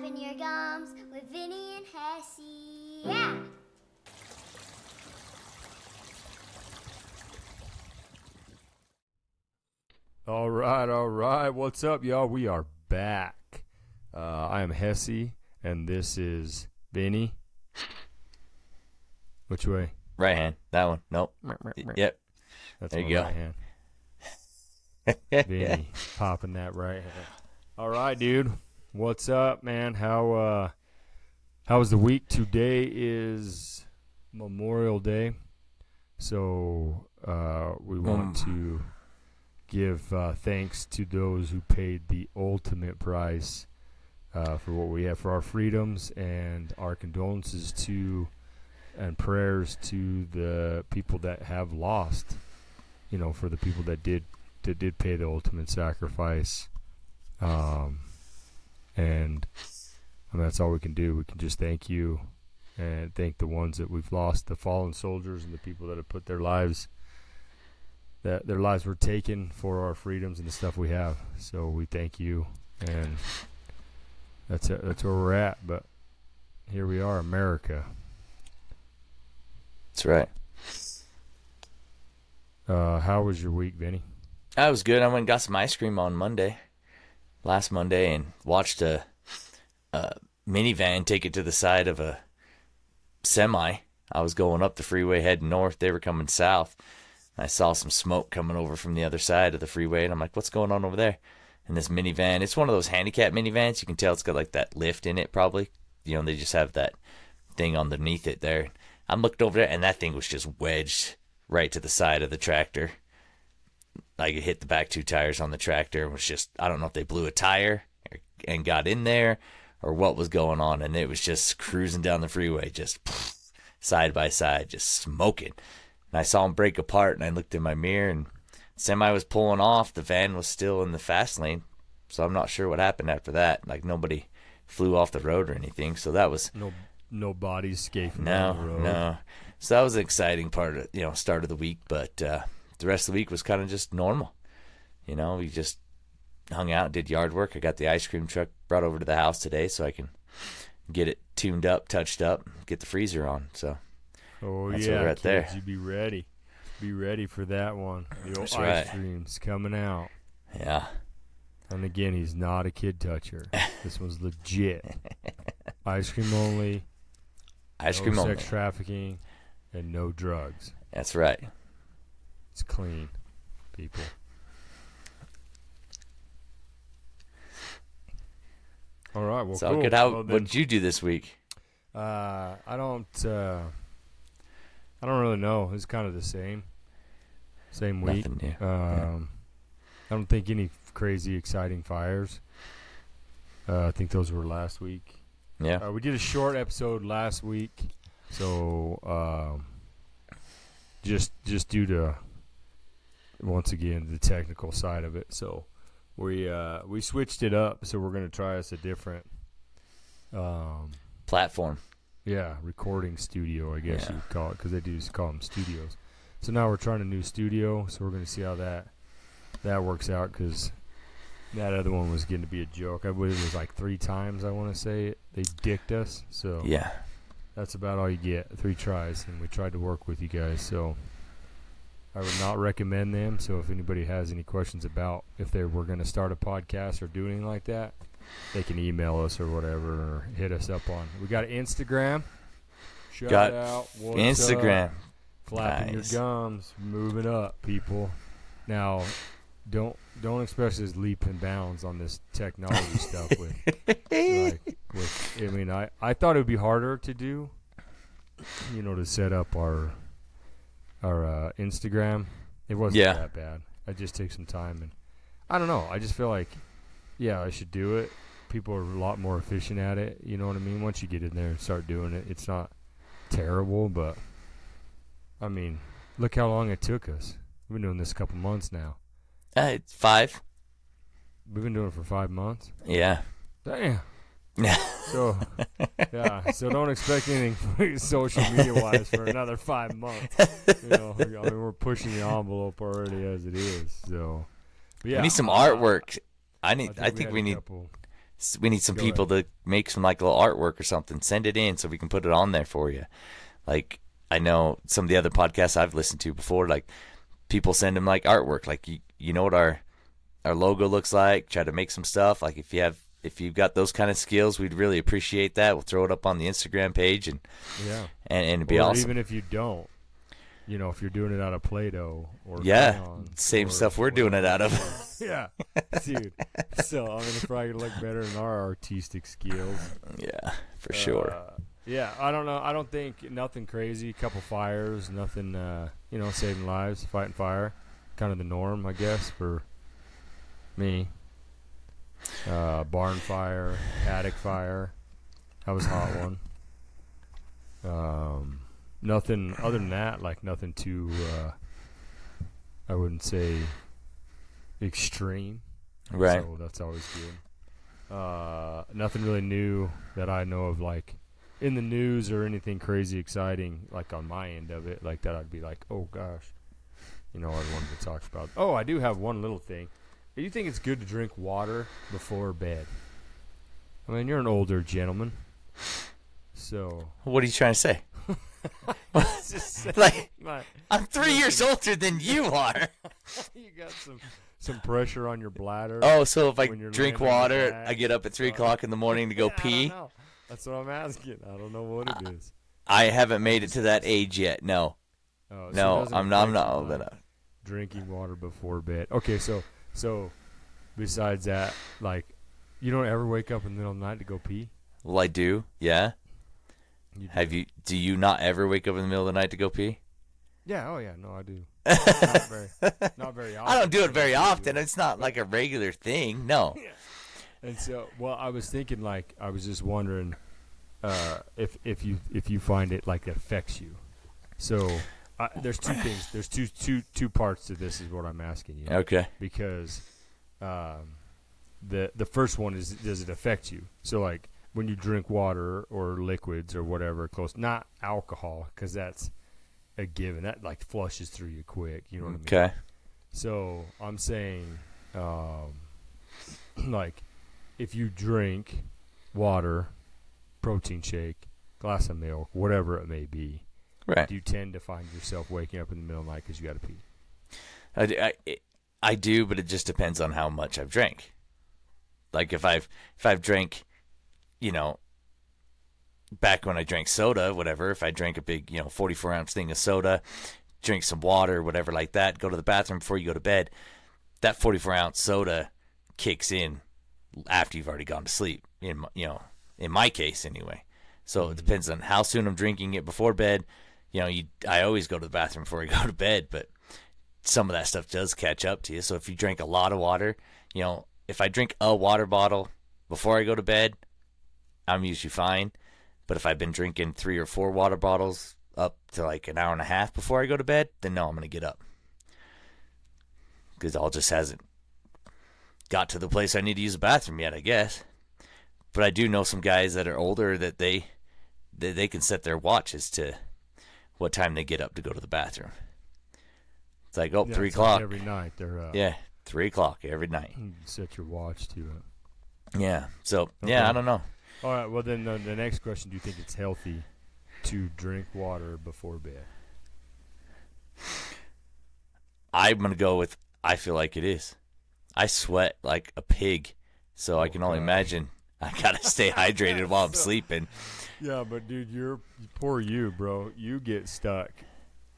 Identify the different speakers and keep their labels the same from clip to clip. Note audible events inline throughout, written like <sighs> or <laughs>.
Speaker 1: flapping your gums with Vinny and Hessey. Yeah.
Speaker 2: All right, all right. What's up, y'all? We are back. Uh, I am Hessey, and this is Vinny. Which way?
Speaker 3: Right hand. That one. Nope. Yep.
Speaker 2: That's
Speaker 3: There
Speaker 2: my
Speaker 3: you go.
Speaker 2: right hand. <laughs> Vinny popping that right hand. All right, dude. What's up, man? How uh, how was the week? Today is Memorial Day, so uh, we want
Speaker 3: Mm.
Speaker 2: to give uh, thanks to those who paid the ultimate price uh, for what we have for our freedoms, and our condolences to and prayers to the people that have lost. You know, for the people that did that did pay the ultimate sacrifice. Um, and I mean, that's all we can do. We can just thank you and thank the ones that we've lost, the fallen soldiers and the people that have put their lives that their lives were taken for our freedoms and the stuff we have. So we thank you, and that's it. That's where we're at. But here we are, America.
Speaker 3: That's right.
Speaker 2: Uh, how was your week, Vinny?
Speaker 3: I was good. I went and got some ice cream on Monday, last Monday, and watched a, a minivan take it to the side of a semi. I was going up the freeway heading north. They were coming south. I saw some smoke coming over from the other side of the freeway, and I'm like, "What's going on over there?" And this minivan, it's one of those handicap minivans. You can tell it's got like that lift in it, probably. You know, they just have that thing underneath it there. I'm looking over there, and that thing was just wedged right to the side of the tractor. Like it hit the back two tires on the tractor and was just I don't know if they blew a tire and got in there or what was going on, and it was just cruising down the freeway, just side by side, just smoking. And I saw him break apart, and I looked in my mirror, and semi was pulling off. The van was still in the fast lane, so I'm not sure what happened after that. Like nobody flew off the road or anything, so that was
Speaker 2: No, no bodies escaping
Speaker 3: no,
Speaker 2: the road.
Speaker 3: no. So that was an exciting part of you know start of the week, but uh, the rest of the week was kind of just normal. You know, we just hung out, did yard work. I got the ice cream truck brought over to the house today, so I can get it tuned up, touched up, get the freezer on. So
Speaker 2: Oh
Speaker 3: That's
Speaker 2: yeah,
Speaker 3: we're at
Speaker 2: kids,
Speaker 3: there.
Speaker 2: you be ready. Be ready for that one. The old
Speaker 3: That's
Speaker 2: ice
Speaker 3: right.
Speaker 2: cream's coming out.
Speaker 3: yeah,
Speaker 2: And again, he's not a kid toucher. this one's legit. <laughs> Ice cream only.
Speaker 3: ice
Speaker 2: no
Speaker 3: cream
Speaker 2: sex
Speaker 3: only.
Speaker 2: trafficking, and no drugs.
Speaker 3: That's right.
Speaker 2: It's clean, people. All right. Well,
Speaker 3: so
Speaker 2: cool.
Speaker 3: good. How?
Speaker 2: Well,
Speaker 3: what did you do this week?
Speaker 2: uh, I don't. Uh, I don't really know. It's kind of the same. Same week.
Speaker 3: Nothing new.
Speaker 2: Um, I don't think any crazy exciting fires. Uh, I think those were last week.
Speaker 3: Yeah.
Speaker 2: Uh, we did a short episode last week, so um, just just due to once again the technical side of it, so we uh, we switched it up. So we're gonna try us a different, um,
Speaker 3: Platform.
Speaker 2: yeah, recording studio, I guess
Speaker 3: Yeah.
Speaker 2: you could call it, because they do just call them studios. So now we're trying a new studio, so we're gonna see how that that works out, because that other one was getting to be a joke. I believe it was like three times. I want to say it. They dicked us, so
Speaker 3: Yeah.
Speaker 2: that's about all you get. Three tries, and we tried to work with you guys. So I would not recommend them. So if anybody has any questions about if they were going to start a podcast or do anything like that, they can email us or whatever, or hit us up on. We got Instagram. Shout
Speaker 3: Got
Speaker 2: out What's
Speaker 3: Instagram.
Speaker 2: up? flapping
Speaker 3: Nice.
Speaker 2: your gums, moving up, people. Now, don't don't express us leap and bounds on this technology stuff with <laughs> like with I mean I, I thought it would be harder to do you know to set up our our uh, Instagram it wasn't
Speaker 3: Yeah.
Speaker 2: that bad. I just take some time and I don't know I just feel like yeah I should do it. People are a lot more efficient at it you know what I mean? Once you get in there and start doing it it's not terrible but I mean look how long it took us. We've been doing this a couple months now.
Speaker 3: Uh, it's five.
Speaker 2: we've been doing it for five months?
Speaker 3: Yeah.
Speaker 2: damn So, <laughs> yeah. So don't expect anything <laughs> social <laughs> media wise for another five months. You know, I mean, we're pushing the envelope already as it is. So, but yeah.
Speaker 3: we need some
Speaker 2: uh,
Speaker 3: artwork. I need. I think,
Speaker 2: had
Speaker 3: we
Speaker 2: a
Speaker 3: need
Speaker 2: couple-
Speaker 3: We need some
Speaker 2: Go
Speaker 3: people to make some like little artwork or something. Send it in so we can put it on there for you. Like I know some of the other podcasts I've listened to before, like people send them like artwork. Like you, you know what our our logo looks like. Try to make some stuff. Like if you have if you've got those kind of skills, we'd really appreciate that. We'll throw it up on the Instagram page and
Speaker 2: Yeah.
Speaker 3: and, and it'd be
Speaker 2: or
Speaker 3: awesome.
Speaker 2: even if you don't, you know, if you're doing it out of Play-Doh or
Speaker 3: Yeah, same
Speaker 2: or
Speaker 3: stuff we're doing it out of. <laughs>
Speaker 2: yeah, dude. So I mean, it's probably gonna look better than our artistic skills.
Speaker 3: yeah, for sure.
Speaker 2: Uh, yeah, I don't know. I don't think nothing crazy. Couple fires, nothing. Uh, you know, saving lives, fighting fire, kind of the norm, I guess, for me. Uh, barn fire, attic fire. That was a hot one. Um, nothing other than that. Like nothing too. Uh, I wouldn't say extreme.
Speaker 3: right.
Speaker 2: So that's always good. Uh, nothing really new that I know of, like in the news or anything crazy exciting, like on my end of it, like that. I'd be like, oh gosh, you know, I wanted to talk about. Oh, I do have one little thing. Do you think it's good to drink water before bed? I mean, you're an older gentleman, so
Speaker 3: What are you trying to say? <laughs> <laughs> Like
Speaker 2: my-
Speaker 3: I'm three years older than you are. <laughs>
Speaker 2: you got some some pressure on your bladder.
Speaker 3: Oh, so if I
Speaker 2: When you're
Speaker 3: drink
Speaker 2: laying on your
Speaker 3: water,
Speaker 2: back,
Speaker 3: I get up at three o'clock in the morning to go
Speaker 2: Yeah, I don't
Speaker 3: pee.
Speaker 2: know. That's what I'm asking. I don't know what it is.
Speaker 3: I haven't made it to that age yet. No,
Speaker 2: Oh, so it
Speaker 3: no,
Speaker 2: doesn't
Speaker 3: I'm not. I'm
Speaker 2: affect
Speaker 3: not
Speaker 2: you
Speaker 3: old
Speaker 2: by
Speaker 3: enough.
Speaker 2: Drinking water before bed. Okay, so so besides that, like, you don't ever wake up in the middle of the night to go pee.
Speaker 3: Well, I do. Yeah.
Speaker 2: You do.
Speaker 3: Have you? Do you not ever wake up in the middle of the night to go pee?
Speaker 2: Yeah. Oh yeah. No, I do. <laughs> not very. Not very often.
Speaker 3: I don't do it very
Speaker 2: but I do
Speaker 3: often. It's not like a regular thing. No. <laughs>
Speaker 2: And so, well, I was thinking, like, I was just wondering uh, if if you if you find it like it affects you. So I, there's two things. There's two two two parts to this. Is what I'm asking you.
Speaker 3: Okay.
Speaker 2: because um, the the first one is does it affect you? So like when you drink water or liquids or whatever close, not alcohol, because that's a given. That like flushes through you quick. You know what I mean?
Speaker 3: Okay.
Speaker 2: So I'm saying, um, <clears throat> like, if you drink water, protein shake, glass of milk, whatever it may be,
Speaker 3: Right.
Speaker 2: do you tend to find yourself waking up in the middle of the night because you got to pee?
Speaker 3: I, d- I- it- I do, but it just depends on how much I've drank. Like if I've if I've drank, you know, back when I drank soda, whatever. If I drank a big, you know, forty four ounce thing of soda, drink some water, whatever like that, go to the bathroom before you go to bed. That forty four ounce soda kicks in after you've already gone to sleep. In you know, in my case anyway. So it mm-hmm. depends on how soon I'm drinking it before bed. You know, you I always go to the bathroom before I go to bed, but some of that stuff does catch up to you. So if you drink a lot of water, you know, if I drink a water bottle before I go to bed, I'm usually fine. But if I've been drinking three or four water bottles up to like an hour and a half before I go to bed, then no, I'm going to get up. Because all just hasn't got to the place I need to use the bathroom yet, I guess. But I do know some guys that are older that they they, they can set their watches to what time they get up to go to the bathroom. It's like, oh,
Speaker 2: Yeah,
Speaker 3: three
Speaker 2: it's like
Speaker 3: o'clock.
Speaker 2: every night. They're uh,
Speaker 3: Yeah, three o'clock every night.
Speaker 2: you set your watch to it.
Speaker 3: Yeah. So yeah, I don't know.
Speaker 2: All right. Well, then the, the next question: Do you think it's healthy to drink water before bed?
Speaker 3: I'm gonna go with. I feel like it is. I sweat like a pig, so I can only
Speaker 2: Okay.
Speaker 3: imagine. I gotta stay <laughs> hydrated while I'm sleeping.
Speaker 2: Yeah, but dude, you're poor you, bro. You get stuck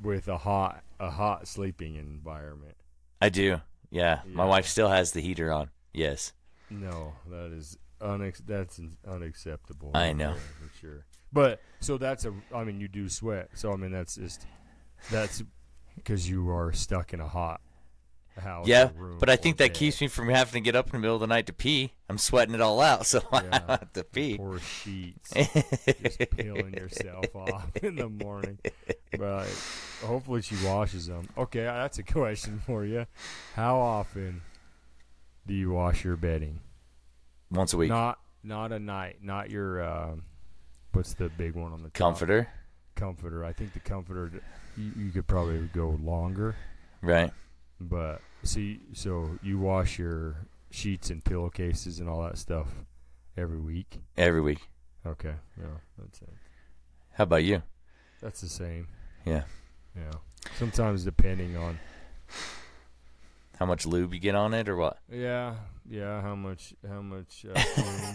Speaker 2: with a hot a hot sleeping environment.
Speaker 3: I do. Yeah. My wife still has the heater on. Yes.
Speaker 2: No, that is unex- that's unacceptable.
Speaker 3: I know.
Speaker 2: for sure. But so that's a. I mean, you do sweat. So I mean, that's just that's because you are stuck in a hot house.
Speaker 3: Yeah,
Speaker 2: room
Speaker 3: but I think that
Speaker 2: bed.
Speaker 3: keeps me from having to get up in the middle of the night to pee. I'm sweating it all out, <laughs> so I don't have to pee.
Speaker 2: Poor sheets. <laughs> just peeling yourself off in the morning. But hopefully she washes them. Okay, that's a question for you. How often do you wash your bedding?
Speaker 3: Once a week.
Speaker 2: Not not a night. Not your. Um, what's the big one on the top?
Speaker 3: Comforter.
Speaker 2: Comforter. I think the comforter. You, you could probably go longer,
Speaker 3: Right.
Speaker 2: But see, so you wash your sheets and pillowcases and all that stuff every week.
Speaker 3: every week.
Speaker 2: Okay, yeah, that's it.
Speaker 3: How about you?
Speaker 2: That's the same.
Speaker 3: Yeah.
Speaker 2: Yeah. Sometimes depending on
Speaker 3: How much lube you get on it or what?
Speaker 2: yeah, yeah, how much how much uh, <laughs>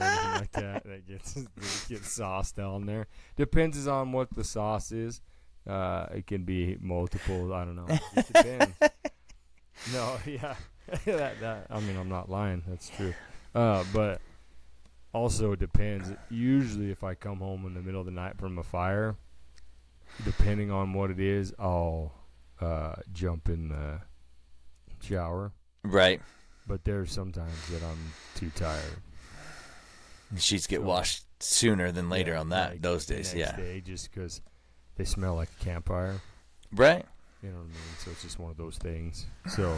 Speaker 2: like that that gets <laughs> that gets sauced on there. Depends on what the sauce is. Uh, it can be multiple. I don't know. <laughs> It depends. no, <laughs> yeah, <laughs> that that. I mean, I'm not lying. That's true. Uh, but also it depends. Usually, if I come home in the middle of the night from a fire, depending on what it is, I'll uh, jump in the shower.
Speaker 3: Right.
Speaker 2: But there's sometimes that I'm too tired.
Speaker 3: Sheets get
Speaker 2: So-
Speaker 3: washed sooner than later
Speaker 2: Yeah,
Speaker 3: on that
Speaker 2: like
Speaker 3: those days. Yeah.
Speaker 2: day just because they smell like a campfire.
Speaker 3: Right.
Speaker 2: You know what I mean? So it's just one of those things. So,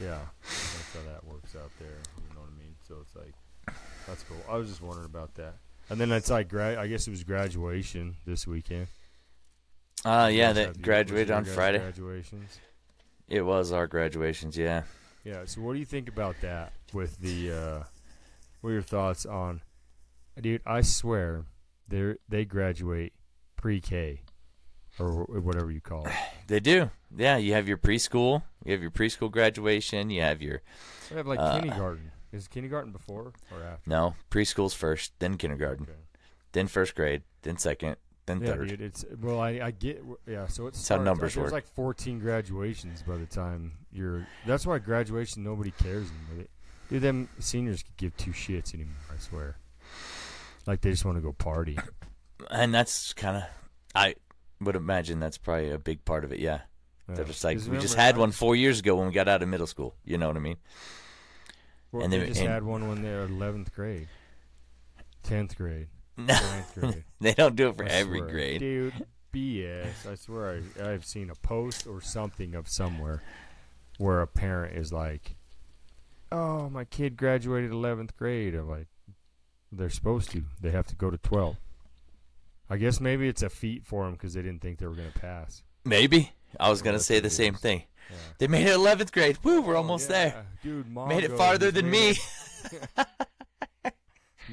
Speaker 2: yeah, that's how that works out there. You know what I mean? So it's like, that's cool. I was just wondering about that. And then it's like, gra- I guess it was graduation this weekend.
Speaker 3: Uh yeah, that graduated on Friday.
Speaker 2: Graduations.
Speaker 3: It was our graduations, yeah.
Speaker 2: Yeah. So what do you think about that? With the, uh, what are your thoughts on, dude? I swear, they they graduate pre-K, or whatever you call it. <sighs>
Speaker 3: They do. Yeah, you have your preschool, you have your preschool graduation, you have your
Speaker 2: They have like
Speaker 3: Uh,
Speaker 2: kindergarten. Is kindergarten before or after?
Speaker 3: no, preschool's first, then kindergarten,
Speaker 2: Okay.
Speaker 3: then first grade, then second, then
Speaker 2: Yeah,
Speaker 3: third.
Speaker 2: dude. It's well, I, I get. Yeah, so it's
Speaker 3: how numbers
Speaker 2: There's
Speaker 3: work.
Speaker 2: like 14 graduations by the time you're. That's why graduation nobody cares anymore. Dude, them seniors could give two shits anymore. I swear. Like they just want to go party. <coughs>
Speaker 3: And that's kind of I would imagine that's probably a big part of it, yeah.
Speaker 2: Yeah.
Speaker 3: They're just like we just had one 4 years ago when we got out of middle school, you know what I mean?
Speaker 2: Well,
Speaker 3: and
Speaker 2: they
Speaker 3: they-
Speaker 2: just
Speaker 3: and-
Speaker 2: had one when they were 11th grade, 10th grade, <laughs>
Speaker 3: No.
Speaker 2: grade. <laughs>
Speaker 3: they don't do it for
Speaker 2: I
Speaker 3: every
Speaker 2: swear.
Speaker 3: grade.
Speaker 2: Dude, BS. I swear I, I've seen a post or something of somewhere where a parent is like, oh, my kid graduated 11th grade. I'm like, they're supposed to. They have to go to 12. I guess maybe it's a feat for them because they didn't think they were going to pass.
Speaker 3: Maybe. I was going to say the same
Speaker 2: is.
Speaker 3: thing.
Speaker 2: Yeah.
Speaker 3: They made it 11th grade. Woo, we're
Speaker 2: Oh,
Speaker 3: almost
Speaker 2: yeah.
Speaker 3: there.
Speaker 2: Dude, Mongo
Speaker 3: Made it farther than
Speaker 2: made
Speaker 3: me. <laughs>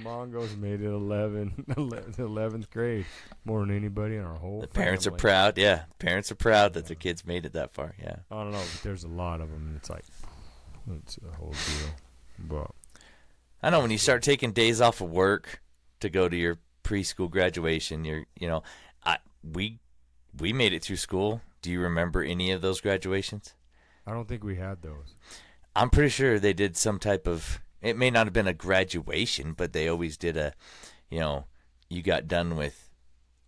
Speaker 2: Mongo's made it 11, <laughs> 11th grade more than anybody in our whole
Speaker 3: The parents are proud. Yeah, parents are proud that their kids made it that far. Yeah.
Speaker 2: I don't know, but there's a lot of them. And it's like, it's a whole deal. But
Speaker 3: I know when you start taking days off of work to go to your preschool graduation, you're, you know, I we we made it through school. Do you remember any of those graduations?
Speaker 2: I don't think we had those.
Speaker 3: I'm pretty sure they did some type of. It may not have been a graduation, but they always did a, you know, you got done with.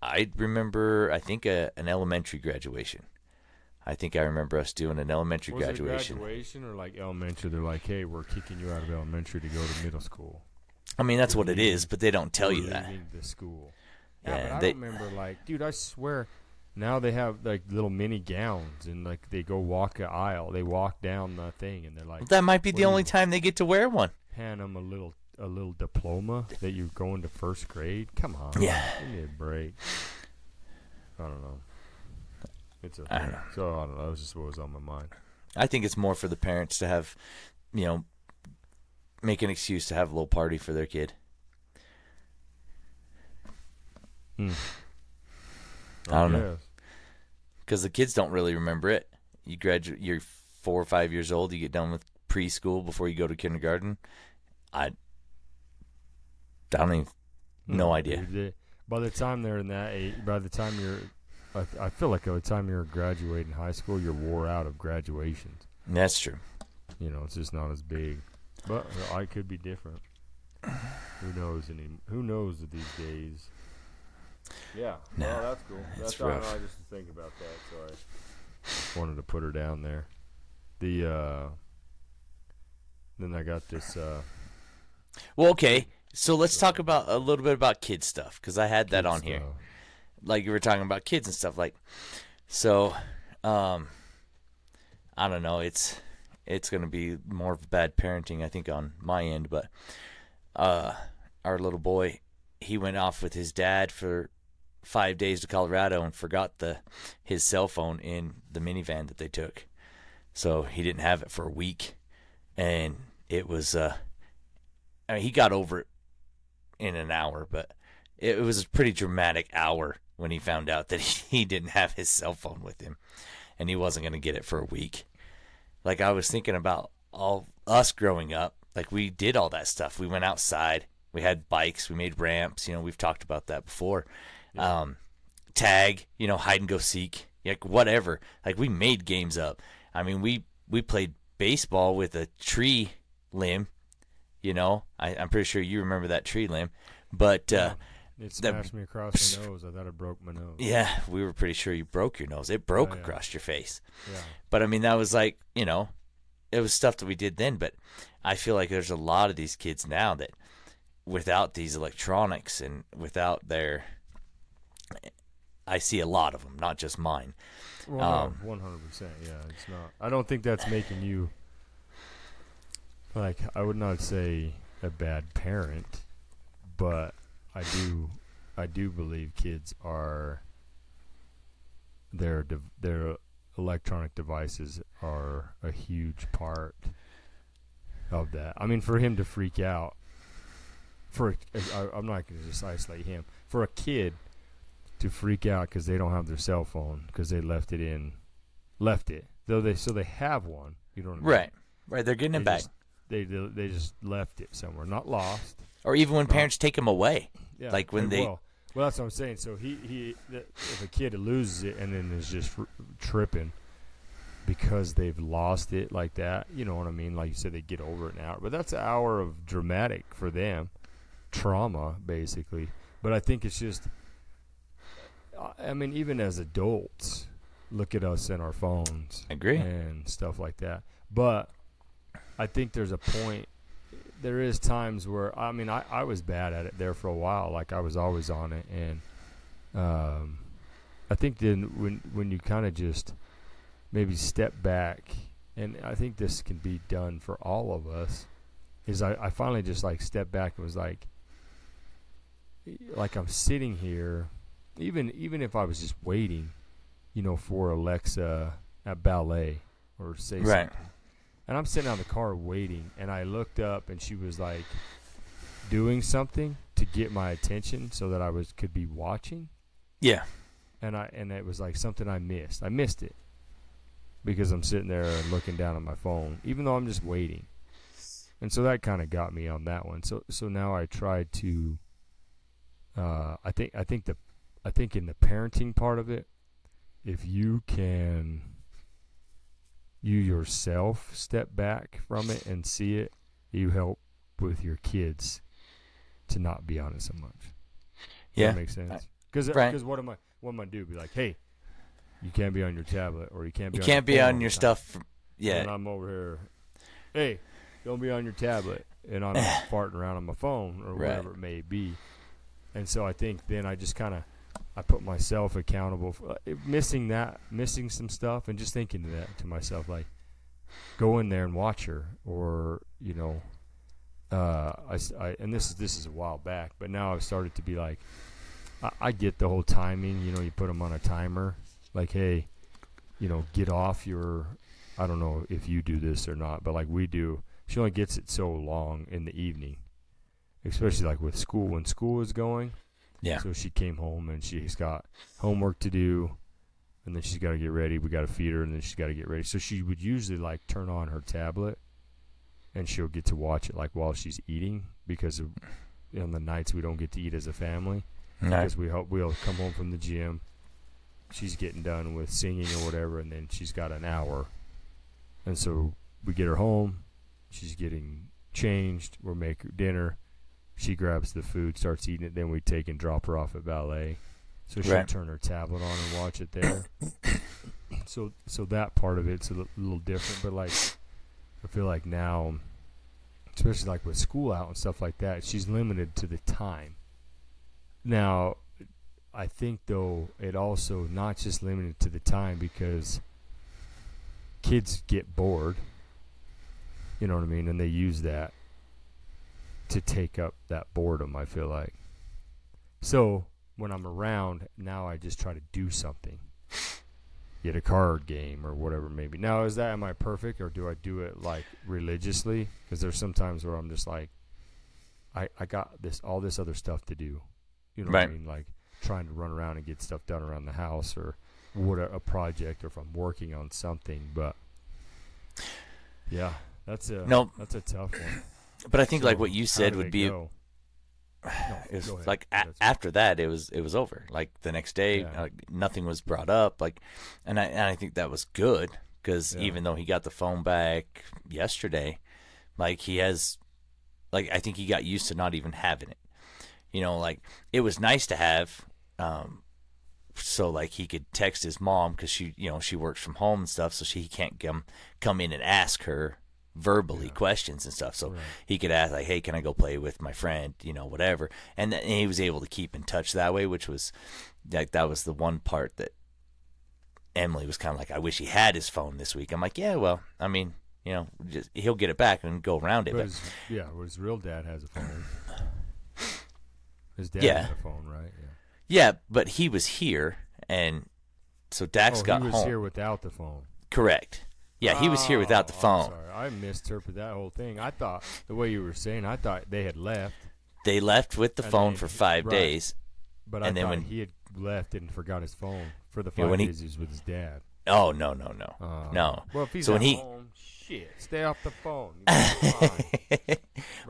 Speaker 3: I remember, I think a, an elementary graduation. I think I remember us doing an elementary
Speaker 2: Was
Speaker 3: graduation.
Speaker 2: graduation or like elementary? They're like, hey, we're kicking you out of elementary to go to middle school.
Speaker 3: I mean, that's what it is, but they don't tell you that.
Speaker 2: The school.
Speaker 3: Yeah,
Speaker 2: Yeah, but I
Speaker 3: they-
Speaker 2: don't remember like, dude. I swear, now they have like little mini gowns and like they go walk a aisle. They walk down the thing and they're like,
Speaker 3: That might be the only time they get to wear one.
Speaker 2: hand them a little a little diploma that you're going to first grade. Come on,
Speaker 3: Yeah.
Speaker 2: give me a break. I don't know. It's a
Speaker 3: I don't know.
Speaker 2: So I don't know. That was just what was on my mind.
Speaker 3: I think it's more for the parents to have, you know, make an excuse to have a little party for their kid.
Speaker 2: Hmm.
Speaker 3: I don't know. because the kids don't really remember it. You graduate, you're four or five years old. You get done with preschool before you go to kindergarten. I, I don't even, no
Speaker 2: Hmm,
Speaker 3: idea.
Speaker 2: by the time they're in that age, by the time you're, I, I feel like by the time you're graduating high school, you're wore out of graduations.
Speaker 3: That's true.
Speaker 2: You know, it's just not as big. But I could be different. Who knows? Any? Who knows these days? Yeah.
Speaker 3: No,
Speaker 2: well, that's cool. That's I
Speaker 3: rough.
Speaker 2: I just think about that. So I just wanted to put her down there. The uh, then I got this. Uh,
Speaker 3: Well, okay. So let's talk about a little bit about kid stuff because I had that on here. like you were talking about kids and stuff like so um i don't know it's it's going to be more of bad parenting i think on my end but uh our little boy he went off with his dad for 5 days to Colorado and forgot the his cell phone in the minivan that they took so he didn't have it for a week and it was uh I mean, he got over it in an hour, but it, was a pretty dramatic hour when he found out that <laughs> he didn't have his cell phone with him and he wasn't going to get it for a week. Like I was thinking about all us growing up, like we did all that stuff. We went outside, we had bikes, we made ramps, you know, we've talked about that before. Um, tag, you know, hide and go seek, like whatever. Like we made games up. I mean, we we played baseball with a tree limb. You know, I, I'm pretty sure you remember that tree limb. But uh,
Speaker 2: It
Speaker 3: that-
Speaker 2: smashed me across my <laughs> nose. I thought it broke my nose.
Speaker 3: yeah, we were pretty sure you broke your nose. It broke
Speaker 2: Oh, yeah.
Speaker 3: across your face.
Speaker 2: Yeah.
Speaker 3: But I mean, that was like, you know, it was stuff that we did then. But I feel like there's a lot of these kids now that without these electronics and without their, I see a lot of them, not just mine.
Speaker 2: Well,
Speaker 3: Um,
Speaker 2: one hundred percent. Yeah, it's not. I don't think that's making you like. I would not say a bad parent, but I do. I do believe kids are. Their dev- their electronic devices are a huge part of that. I mean, for him to freak out, for I, I'm not going to just isolate him. For a kid to freak out because they don't have their cell phone because they left it in, left it though they so they have one. You know what I mean?
Speaker 3: Right. Right. They're getting
Speaker 2: They
Speaker 3: it back.
Speaker 2: just- they they just left it somewhere, not lost.
Speaker 3: Or even when parents take them away.
Speaker 2: Yeah,
Speaker 3: Like when they-
Speaker 2: Well, well, that's what I'm saying. So he he if a kid loses it and then is just r- tripping because they've lost it like that, you know what I mean? Like you said, they get over it now. But that's an hour of dramatic for them, trauma basically. But I think it's just. I- I mean, even as adults, look at us and our phones
Speaker 3: Agree.
Speaker 2: and stuff like that. But I think there's a point. There is times where I mean I, I was bad at it there for a while. Like I was always on it, and um, I think then when when you kind of just maybe step back, and I think this can be done for all of us, is I, I finally just like stepped back and was like, like I'm sitting here, even even if I was just waiting, you know, for Alexa at ballet or say
Speaker 3: Right.
Speaker 2: something. And I'm sitting out in the car waiting, and I looked up, and she was like doing something to get my attention so that I was could be watching.
Speaker 3: Yeah.
Speaker 2: And I and it was like something I missed. I missed it because I'm sitting there and looking down at my phone, even though I'm just waiting. And so that kind of got me on that one. So so now I try to. Uh, I think I think the, I think in the parenting part of it, if you can. You yourself step back from it and see it, you help with your kids to not be on it so much.
Speaker 3: Yeah.
Speaker 2: that makes sense. Because uh,
Speaker 3: Right.
Speaker 2: what am I what am I do? Be like, hey, you can't be on your tablet or you can't be.
Speaker 3: You
Speaker 2: on
Speaker 3: can't
Speaker 2: your
Speaker 3: be on your stuff.
Speaker 2: And
Speaker 3: Yeah.
Speaker 2: I'm over here. Hey, don't be on your tablet, and I'm <sighs> farting around on my phone or
Speaker 3: Right.
Speaker 2: whatever it may be. And so I think then I just kind of I put myself accountable for uh, missing that, missing some stuff, and just thinking that to myself like, go in there and watch her, or you know, uh, I, I- and this is this is a while back, but now I've started to be like, I, I get the whole timing. You know, you put them on a timer, like, hey, you know, get off your. I don't know if you do this or not, but like we do, she only gets it so long in the evening, especially like with school when school is going.
Speaker 3: Yeah.
Speaker 2: So she came home and she's got homework to do, and then she's got to get ready. We got to feed her, and then she's got to get ready. So she would usually like turn on her tablet, and she'll get to watch it like while she's eating because of, on the nights we don't get to eat as a family because we help we'll come home from the gym. She's getting done with singing or whatever, and then she's got an hour, and so we get her home. She's getting changed. We'll make her dinner. She grabs the food, starts eating it. Then we take and drop her off at ballet. So she'll
Speaker 3: Right.
Speaker 2: turn her tablet on and watch it there. <coughs> so so that part of it's a little different, but like I feel like now, especially like with school out and stuff like that, she's limited to the time. Now, I think though it also not just limited to the time because kids get bored. You know what I mean, and they use that to take up that boredom. I feel like. So when I'm around, now I just try to do something. Get a card game or whatever, maybe. Now, is that am I perfect or do I do it like religiously? Because there's sometimes where I'm just like, I I got this all this other stuff to do. You know
Speaker 3: Right.
Speaker 2: what I mean? Like trying to run around and get stuff done around the house or what a, a project or if I'm working on something. But yeah, that's a
Speaker 3: No.
Speaker 2: that's a tough one.
Speaker 3: But I think like what you said would be?
Speaker 2: No, <sighs>
Speaker 3: it was
Speaker 2: ahead.
Speaker 3: like a- after that it was it was over like the next day
Speaker 2: Yeah.
Speaker 3: like, nothing was brought up like and i and i think that was good because
Speaker 2: Yeah.
Speaker 3: even though he got the phone back yesterday like he has like i think he got used to not even having it you know like it was nice to have um so like he could text his mom because she you know she works from home and stuff so she can't come come in and ask her verbally
Speaker 2: Yeah.
Speaker 3: questions and stuff so
Speaker 2: Right.
Speaker 3: he could ask like hey can i go play with my friend you know whatever and, th- and he was able to keep in touch that way which was like that was the one part that emily was kind of like i wish he had his phone this week i'm like yeah well i mean you know just he'll get it back and go around it
Speaker 2: But
Speaker 3: but
Speaker 2: his, yeah, well, his real dad has a phone. His dad
Speaker 3: Yeah.
Speaker 2: a phone, right? Yeah.
Speaker 3: yeah but he was here and so dax
Speaker 2: oh,
Speaker 3: got
Speaker 2: he was
Speaker 3: home
Speaker 2: here without the phone.
Speaker 3: correct yeah he was here without the
Speaker 2: Oh, I'm
Speaker 3: phone
Speaker 2: sorry. I misinterpreted that whole thing. I thought the way you were saying, I thought they had left,
Speaker 3: they left with the
Speaker 2: And
Speaker 3: phone for five
Speaker 2: right.
Speaker 3: days
Speaker 2: but
Speaker 3: And
Speaker 2: I
Speaker 3: then
Speaker 2: thought
Speaker 3: when-
Speaker 2: he had left and forgot his phone for the five
Speaker 3: when he-
Speaker 2: days he was with his dad.
Speaker 3: oh no no no
Speaker 2: Oh.
Speaker 3: no
Speaker 2: Well, if he's
Speaker 3: So
Speaker 2: at
Speaker 3: when he-
Speaker 2: home, shit, stay off the phone. <laughs> You know.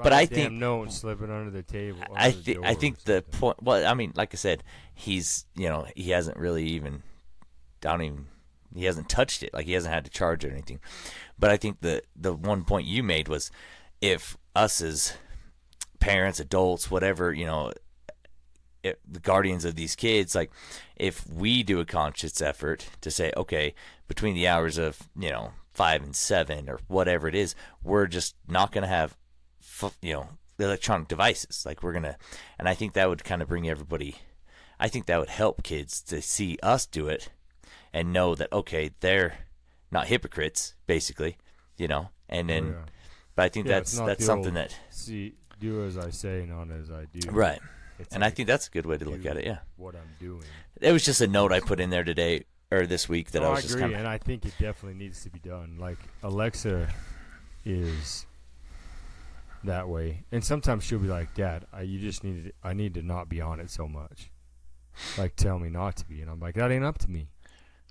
Speaker 3: But I
Speaker 2: damn
Speaker 3: think-
Speaker 2: no and slipping under the table.
Speaker 3: I
Speaker 2: under the
Speaker 3: think I
Speaker 2: door or
Speaker 3: think the
Speaker 2: something.
Speaker 3: point. Well, I mean, like I said, he's you know he hasn't really even. I don't even. He hasn't touched it. Like he hasn't had to charge it or anything. But I think the the one point you made was, if us as parents, adults, whatever you know, it, the guardians of these kids, like if we do a conscious effort to say, okay, between the hours of you know five and seven or whatever it is, we're just not going to have, you know, electronic devices. Like we're gonna, and I think that would kind of bring everybody. I think that would help kids to see us do it and know that okay, they're not hypocrites, basically, you know. And then,
Speaker 2: Oh, yeah.
Speaker 3: but I think
Speaker 2: Yeah,
Speaker 3: that's that's something that
Speaker 2: See, do as I say, not as I do.
Speaker 3: right.
Speaker 2: It's
Speaker 3: And I think that's a good way to look at it. Yeah,
Speaker 2: what I'm doing.
Speaker 3: it was just a note I put in there today or this week that
Speaker 2: oh,
Speaker 3: I
Speaker 2: I
Speaker 3: was
Speaker 2: agree,
Speaker 3: just kind of
Speaker 2: and I think it definitely needs to be done. Like Alexa is that way, and sometimes she'll be like, "Dad, I, you just need to, I need to not be on it so much." Like, tell me not to be, and I'm like, "That ain't up to me."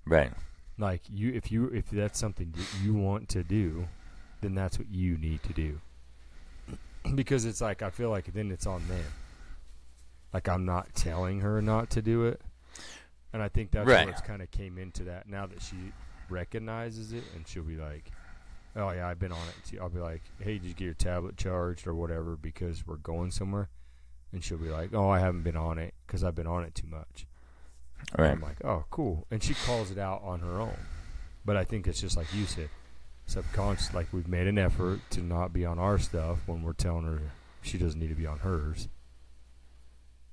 Speaker 3: Right.
Speaker 2: Like you, if you if that's something that you want to do, then that's what you need to do. <clears throat> because it's like I feel like then it's on them. Like I'm not telling her not to do it, and I think that's
Speaker 3: Right.
Speaker 2: where it's kind of came into that. Now that she recognizes it, and she'll be like, "Oh yeah, I've been on it too." I'll be like, "Hey, did you get your tablet charged or whatever?" Because we're going somewhere, and she'll be like, "Oh, I haven't been on it because I've been on it too much."
Speaker 3: Right.
Speaker 2: I'm like, oh, cool. And she calls it out on her own. But I think it's just like you said, subconscious. Like we've made an effort to not be on our stuff when we're telling her she doesn't need to be on hers.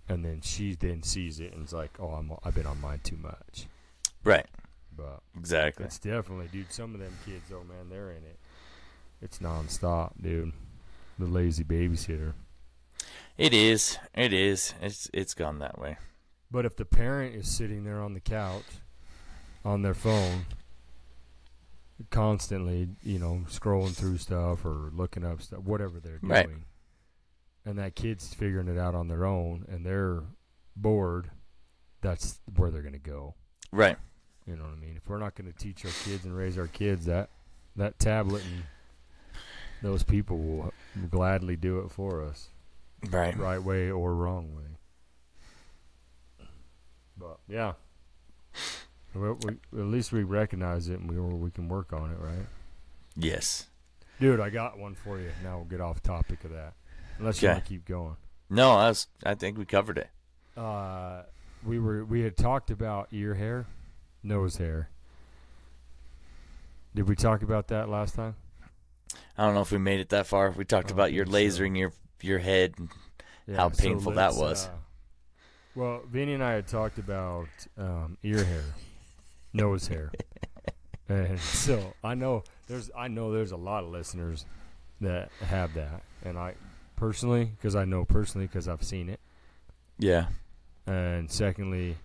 Speaker 2: And then she then sees it and is like, oh, I'm, I've been on mine too much.
Speaker 3: Right.
Speaker 2: But
Speaker 3: Exactly.
Speaker 2: it's definitely, dude. Some of them kids, oh man, they're in it. It's nonstop, dude. The lazy babysitter.
Speaker 3: It is. It is. It's it's gone that way.
Speaker 2: But if the parent is sitting there on the couch on their phone, constantly, you know, scrolling through stuff or looking up stuff, whatever they're doing,
Speaker 3: Right.
Speaker 2: and that kid's figuring it out on their own and they're bored, that's where they're going to go.
Speaker 3: Right.
Speaker 2: You know what I mean? If we're not going to teach our kids and raise our kids, that that tablet and those people will gladly do it for us
Speaker 3: Right.
Speaker 2: right way or wrong way. But yeah, we, we, at least we recognize it and we we can work on it, right?
Speaker 3: Yes.
Speaker 2: Dude, I got one for you. Now we'll get off topic of that, unless you want to keep going.
Speaker 3: No, I was. I think we covered it.
Speaker 2: Uh, we were we had talked about ear hair, nose hair. Did we talk about that last time?
Speaker 3: I don't know if we made it that far. We talked
Speaker 2: I
Speaker 3: about your
Speaker 2: think so.
Speaker 3: lasering your your head. And how painful that was.
Speaker 2: uh, well, Vinny and I had talked about um, ear hair, <laughs> nose hair, and so I know there's I know there's a lot of listeners that have that, and I personally because I know personally because I've seen it,
Speaker 3: Yeah.
Speaker 2: and secondly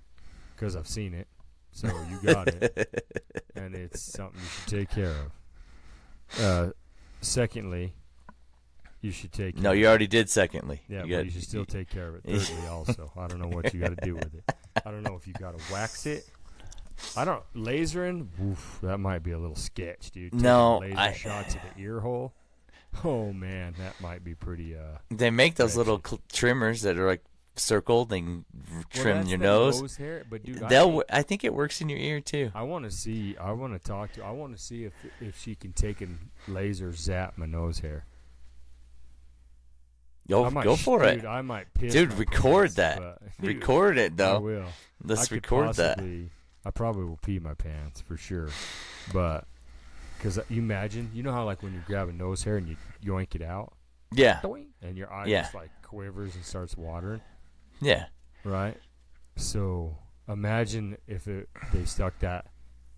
Speaker 2: because I've seen it, so you <laughs> got it, and it's something you should take care of. Uh, secondly, you should take.
Speaker 3: No, you already did. Secondly,
Speaker 2: Yeah,
Speaker 3: you
Speaker 2: but
Speaker 3: got-
Speaker 2: you should still take care of it. <laughs> Thirdly, also, I don't know what you got to do with it. I don't know if you got to wax it. I don't lasering. Oof, that might be a little sketch, dude. Taking
Speaker 3: No,
Speaker 2: laser
Speaker 3: I-
Speaker 2: shot to the ear hole. Oh man, that might be pretty. Uh,
Speaker 3: They make those little cl- trimmers that are like circled and trim
Speaker 2: that's
Speaker 3: your
Speaker 2: the
Speaker 3: nose.
Speaker 2: hair, but dude, I
Speaker 3: They'll.
Speaker 2: think-
Speaker 3: w- I think it works in your ear too.
Speaker 2: I want to see. I want to talk to. I want to see if if she can take and laser zap my nose hair.
Speaker 3: Go,
Speaker 2: might,
Speaker 3: go for
Speaker 2: dude,
Speaker 3: it,
Speaker 2: I might
Speaker 3: dude. Record
Speaker 2: pants,
Speaker 3: that. <laughs> Record it
Speaker 2: I
Speaker 3: though.
Speaker 2: will.
Speaker 3: Let's
Speaker 2: I
Speaker 3: record that.
Speaker 2: I probably will pee my pants for sure, but because you imagine, you know how like when you grab a nose hair and you yoink it out,
Speaker 3: Yeah,
Speaker 2: and your eye
Speaker 3: Yeah.
Speaker 2: just like quivers and starts watering,
Speaker 3: yeah.
Speaker 2: right? So imagine if it they stuck that.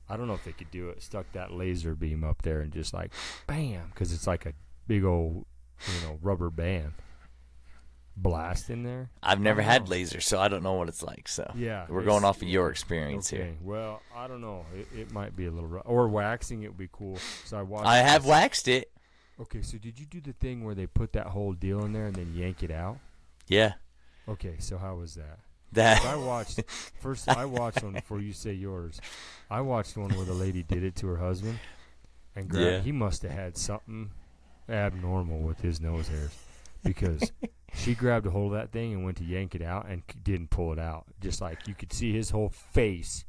Speaker 2: I don't know if they could do it. Stuck that laser beam up there and just like, bam, because it's like a big old, you know, rubber band blast in there.
Speaker 3: I've never had laser, so I don't know what it's like. So
Speaker 2: Yeah,
Speaker 3: we're going off of your experience
Speaker 2: Okay,
Speaker 3: here.
Speaker 2: well, I don't know. It, it might be a little rough. Or waxing it would be cool. So I watched.
Speaker 3: I have
Speaker 2: this-
Speaker 3: waxed it.
Speaker 2: Okay, so did you do the thing where they put that whole deal in there and then yank it out?
Speaker 3: Yeah,
Speaker 2: Okay, so how was that?
Speaker 3: that.
Speaker 2: I watched <laughs> first. I watched one before you say yours. I watched one where the lady did it to her husband, and grabbed,
Speaker 3: Yeah.
Speaker 2: he must have had something abnormal with his nose hairs because she grabbed a hold of that thing and went to yank it out and didn't pull it out. Just like you could see his whole face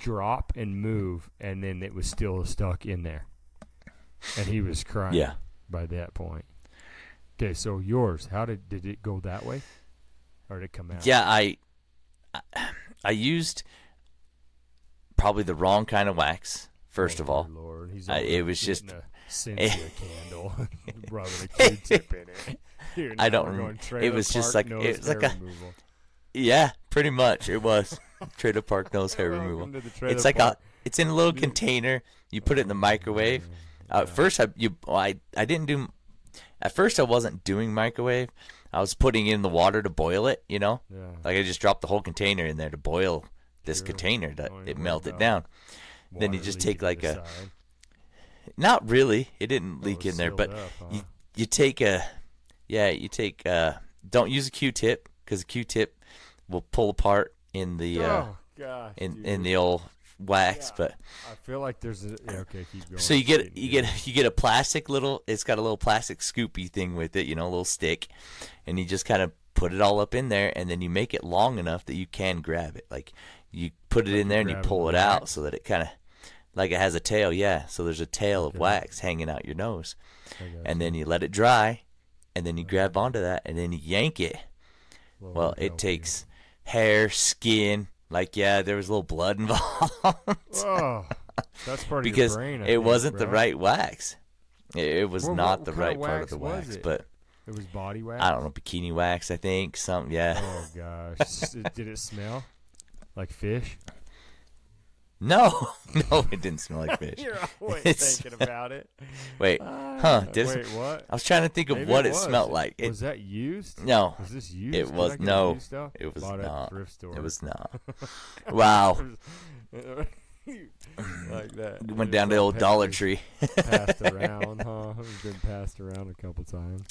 Speaker 2: drop and move, and then it was still stuck in there, and he was crying.
Speaker 3: Yeah.
Speaker 2: by that point. Okay, so yours, how did did it go that way, or did it come out?
Speaker 3: Yeah, I, I, I used probably the wrong kind of wax. First
Speaker 2: Oh,
Speaker 3: of all,
Speaker 2: Lord, he's
Speaker 3: I- it was just-
Speaker 2: a <laughs> Cynthia candle, <laughs> rubbing a <laughs> Q-tip in it. <laughs>
Speaker 3: I don't
Speaker 2: we're
Speaker 3: rem-
Speaker 2: going
Speaker 3: it was just like- it was like a-
Speaker 2: removal.
Speaker 3: yeah, pretty much it was <laughs> trailer park nose hair removal.
Speaker 2: to the trailer
Speaker 3: It's like
Speaker 2: park.
Speaker 3: a, it's in a little container. You put it in the microwave. Uh, At first, I you well, I I didn't do. At first, I wasn't doing microwave. I was putting in the water to boil it. You know,
Speaker 2: Yeah.
Speaker 3: like I just dropped the whole container in there to boil this container
Speaker 2: Don't
Speaker 3: it
Speaker 2: melted
Speaker 3: down. then you just take like a-
Speaker 2: side.
Speaker 3: Not really. It didn't
Speaker 2: Oh,
Speaker 3: leak
Speaker 2: it's
Speaker 3: in there, but
Speaker 2: up, huh?
Speaker 3: you you take a yeah you take uh don't use a Q-tip because a Q-tip will pull apart in the uh
Speaker 2: oh gosh,
Speaker 3: in in the old wax,
Speaker 2: Yeah.
Speaker 3: but
Speaker 2: I feel like there's a yeah, okay. Keep going.
Speaker 3: So you get you get you get a plastic little. It's got a little plastic scoopy thing with it, you know, a little stick, and you just kind of put it all up in there, and then you make it long enough that you can grab it. Like you put it in there and you pull it
Speaker 2: the
Speaker 3: out so that it kind of like it has a tail. Yeah, so there's a tail of
Speaker 2: Okay.
Speaker 3: wax hanging out your nose, and then you let it dry, and then you grab onto that, and then you yank it. Well, it
Speaker 2: you.
Speaker 3: takes hair, skin. Like yeah, there was a little blood <laughs> involved
Speaker 2: Oh, that's part of
Speaker 3: because
Speaker 2: your brain.
Speaker 3: It
Speaker 2: think,
Speaker 3: wasn't the right wax. It, it was
Speaker 2: Well,
Speaker 3: not the
Speaker 2: kind of
Speaker 3: right part of the wax,
Speaker 2: it?
Speaker 3: but
Speaker 2: It was body wax.
Speaker 3: I don't know, bikini wax, I think, something. Yeah.
Speaker 2: Oh gosh, <laughs> did it smell like fish?
Speaker 3: No, <laughs> no, it didn't smell like fish. <laughs>
Speaker 2: You're always
Speaker 3: It's-
Speaker 2: thinking about it. <laughs>
Speaker 3: Wait, huh? Did
Speaker 2: Wait,
Speaker 3: it,
Speaker 2: what?
Speaker 3: I was trying to think of
Speaker 2: Maybe
Speaker 3: what it,
Speaker 2: was.
Speaker 3: smelled like. It,
Speaker 2: was that used?
Speaker 3: no,
Speaker 2: Was this used?
Speaker 3: It was-
Speaker 2: I
Speaker 3: no, it was
Speaker 2: Bought at
Speaker 3: not.
Speaker 2: thrift store.
Speaker 3: it was not. Wow.
Speaker 2: like that.
Speaker 3: Went
Speaker 2: It
Speaker 3: down to the
Speaker 2: all
Speaker 3: old Dollar Tree.
Speaker 2: Passed around, huh? It's been passed around a couple times.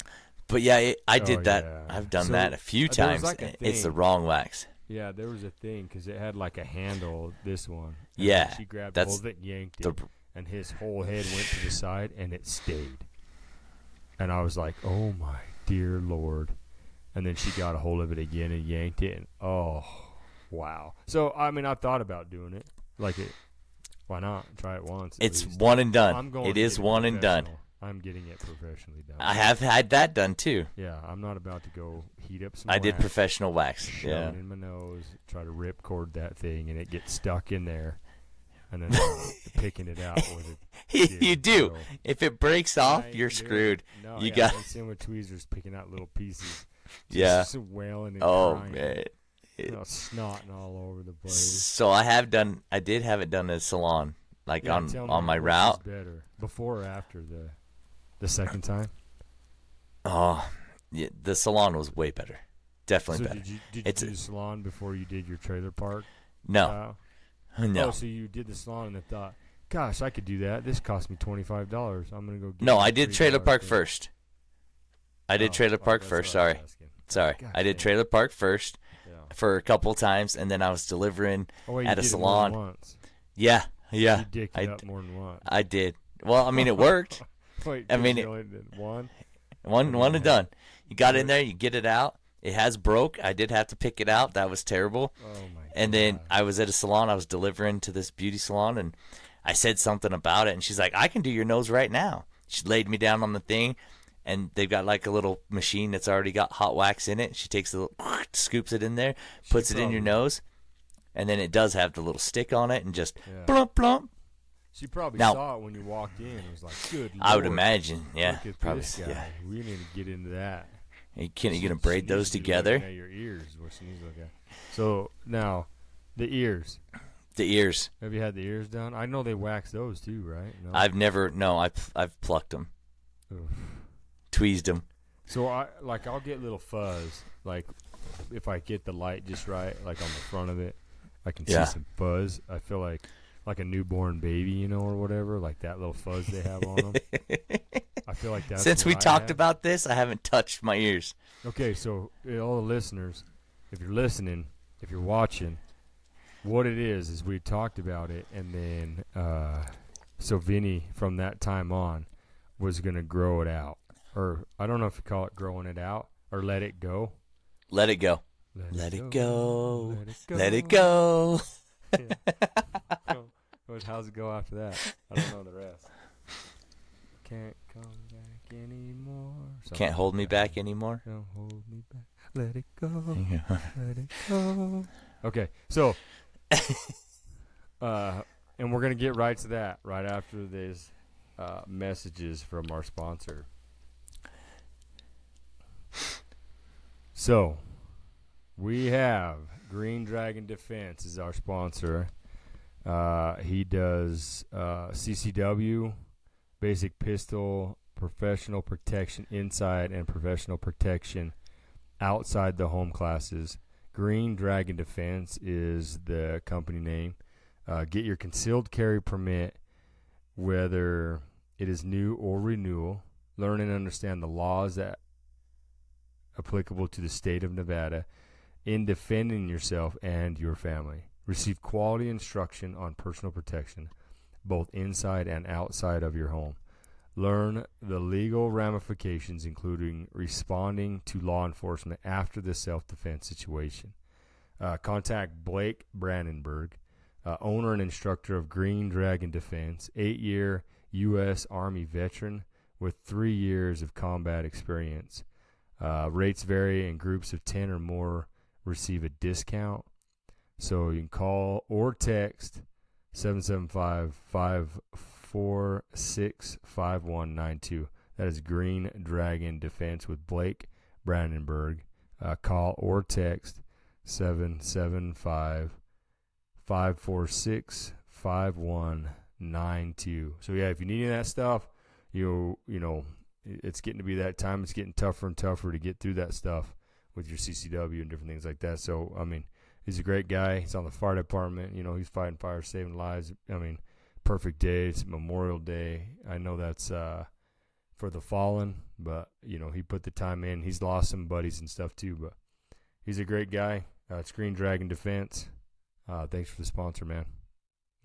Speaker 3: But yeah, it, I
Speaker 2: Oh,
Speaker 3: did that.
Speaker 2: yeah.
Speaker 3: I've done
Speaker 2: So,
Speaker 3: that a few
Speaker 2: uh,
Speaker 3: times.
Speaker 2: like a
Speaker 3: it's the wrong wax.
Speaker 2: Yeah, there was a thing because it had like a handle. This one.
Speaker 3: Yeah,
Speaker 2: She grabbed
Speaker 3: that's
Speaker 2: hold of it, and yanked it, and his whole head went to the side, and it stayed. And I was like, "Oh my dear lord!" And then she got a hold of it again and yanked it, and oh, wow. So I mean, I've thought about doing it. Like it, why not try it once?
Speaker 3: it's
Speaker 2: least.
Speaker 3: one and done.
Speaker 2: I'm going.
Speaker 3: It is one and done.
Speaker 2: I'm getting it professionally done.
Speaker 3: I have had that done too.
Speaker 2: yeah, I'm not about to go heat up some.
Speaker 3: I did professional wax. Yeah.
Speaker 2: it in my nose, try to rip cord that thing, and it gets stuck in there, and then <laughs> picking it out with it. <laughs>
Speaker 3: you do.
Speaker 2: so-
Speaker 3: If it breaks off, you're screwed.
Speaker 2: No,
Speaker 3: You
Speaker 2: yeah,
Speaker 3: got-
Speaker 2: it's in with tweezers picking out little pieces. <laughs>
Speaker 3: Yeah.
Speaker 2: Just wailing and
Speaker 3: Oh
Speaker 2: crying.
Speaker 3: man.
Speaker 2: You know, snotting all over the place.
Speaker 3: So I have done. I did have it done at a salon, like
Speaker 2: Yeah,
Speaker 3: on on my route.
Speaker 2: better, before or after the the second time?
Speaker 3: Oh, yeah, the salon was way better. Definitely
Speaker 2: so
Speaker 3: better.
Speaker 2: did you did
Speaker 3: It's
Speaker 2: you
Speaker 3: a-
Speaker 2: do the salon before you did your trailer park?
Speaker 3: No,
Speaker 2: style? <laughs>
Speaker 3: no,
Speaker 2: Oh, so you did the salon and then thought, "Gosh, I could do that. This cost me twenty five dollars. I'm gonna go." Get
Speaker 3: no. I did trailer park
Speaker 2: thing."
Speaker 3: first. I did
Speaker 2: Oh,
Speaker 3: trailer park first.
Speaker 2: what I was
Speaker 3: Sorry, sorry.
Speaker 2: God
Speaker 3: I did trailer park first
Speaker 2: Yeah.
Speaker 3: for a couple times, and then I was delivering.
Speaker 2: Oh, wait,
Speaker 3: at a salon.
Speaker 2: Once.
Speaker 3: Yeah, yeah,
Speaker 2: You dicked
Speaker 3: I
Speaker 2: up more than once.
Speaker 3: I did. Well, I mean, it worked. <laughs>
Speaker 2: Wait,
Speaker 3: I mean, it-
Speaker 2: one.
Speaker 3: One, one and done. You got in there, you get it out. It has broke. I did have to pick it out. That was terrible.
Speaker 2: Oh my.
Speaker 3: And then
Speaker 2: God.
Speaker 3: I was at a salon. I was delivering to this beauty salon, and I said something about it, and she's like, "I can do your nose right now." She laid me down on the thing, and they've got like a little machine that's already got hot wax in it. She takes a little, <laughs> scoops it in there, puts it in your nose, and then it does have the little stick on it, and just
Speaker 2: Yeah.
Speaker 3: plump plump.
Speaker 2: She probably
Speaker 3: Now-
Speaker 2: saw it when you walked in. It was like, good.
Speaker 3: I would
Speaker 2: Lord,
Speaker 3: imagine, yeah,
Speaker 2: Look at
Speaker 3: probably,
Speaker 2: this guy.
Speaker 3: yeah.
Speaker 2: We need to get into that.
Speaker 3: You can't you gonna
Speaker 2: she
Speaker 3: braid
Speaker 2: needs
Speaker 3: those
Speaker 2: to be
Speaker 3: together?
Speaker 2: At your ears, is what she needs to look at. So now, the ears.
Speaker 3: The ears.
Speaker 2: Have you had the ears done? I know they wax those too, right? No.
Speaker 3: I've never. No, I've I've plucked them,
Speaker 2: Oof.
Speaker 3: tweezed them.
Speaker 2: So I like I'll get little fuzz. Like if I get the light just right, like on the front of it, I can
Speaker 3: Yeah.
Speaker 2: see some fuzz. I feel like like a newborn baby, you know, or whatever, like that little fuzz they have on them. <laughs> I feel like that.
Speaker 3: Since we
Speaker 2: I
Speaker 3: talked
Speaker 2: have.
Speaker 3: about this, I haven't touched my ears.
Speaker 2: Okay, so uh, all the listeners, if you're listening, if you're watching, what it is is we talked about it, and then uh, so Vinny from that time on was gonna grow it out, or I don't know if you call it growing it out or let it go.
Speaker 3: Let it go. Let it go.
Speaker 2: Let it go.
Speaker 3: Let it go.
Speaker 2: go. <laughs> <laughs> How's it go after that? I don't know the rest. Can't come back anymore. Something
Speaker 3: Can't hold me back anymore.
Speaker 2: Don't hold me back. Let it go. <laughs>
Speaker 3: Yeah.
Speaker 2: Let it go. Okay, so, <laughs> uh, and we're gonna get right to that right after these uh, messages from our sponsor. So, we have Green Dragon Defense is our sponsor. Uh, he does uh, CCW, basic pistol, professional protection inside, and professional protection outside the home classes. Green Dragon Defense is the company name. Uh, get your concealed carry permit, whether it is new or renewal. Learn and understand the laws that applicable to the state of Nevada in defending yourself and your family. Receive quality instruction on personal protection, both inside and outside of your home. Learn the legal ramifications, including responding to law enforcement after the self defense situation. Uh, contact Blake Brandenburg, uh, owner and instructor of Green Dragon Defense, eight year U.S. Army veteran with three years of combat experience. Uh, rates vary, and groups of 10 or more receive a discount. So you can call or text 775 546 5192. That is Green Dragon Defense with Blake Brandenburg. Uh, call or text 775 546 5192. So, yeah, if you need any of that stuff, you you know, it's getting to be that time. It's getting tougher and tougher to get through that stuff with your CCW and different things like that. So, I mean, he's a great guy. He's on the fire department. You know, he's fighting fire, saving lives. I mean, perfect day. It's Memorial Day. I know that's uh, for the fallen, but you know, he put the time in. He's lost some buddies and stuff too, but he's a great guy. Uh, it's Green Dragon Defense. Uh, thanks for the sponsor, man.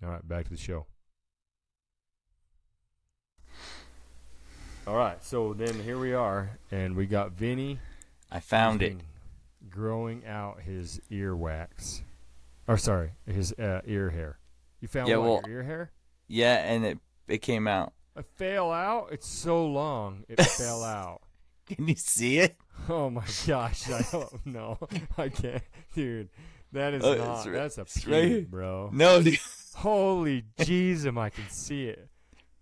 Speaker 2: All right, back to the show. All right, so then here we are, and we got Vinny.
Speaker 3: I found it.
Speaker 2: Growing out his ear wax. Or sorry, his uh, ear hair. You found
Speaker 3: Yeah,
Speaker 2: what,
Speaker 3: well-
Speaker 2: your ear hair?
Speaker 3: Yeah, and it it came out.
Speaker 2: It fell out. It's so long. It <laughs> fell out.
Speaker 3: Can you see it?
Speaker 2: Oh my gosh! I don't <laughs> know. I can't, dude. That is
Speaker 3: Oh,
Speaker 2: not.
Speaker 3: ri-
Speaker 2: that's a
Speaker 3: it's right
Speaker 2: bro.
Speaker 3: No, dude.
Speaker 2: Holy Jesus! I can see it.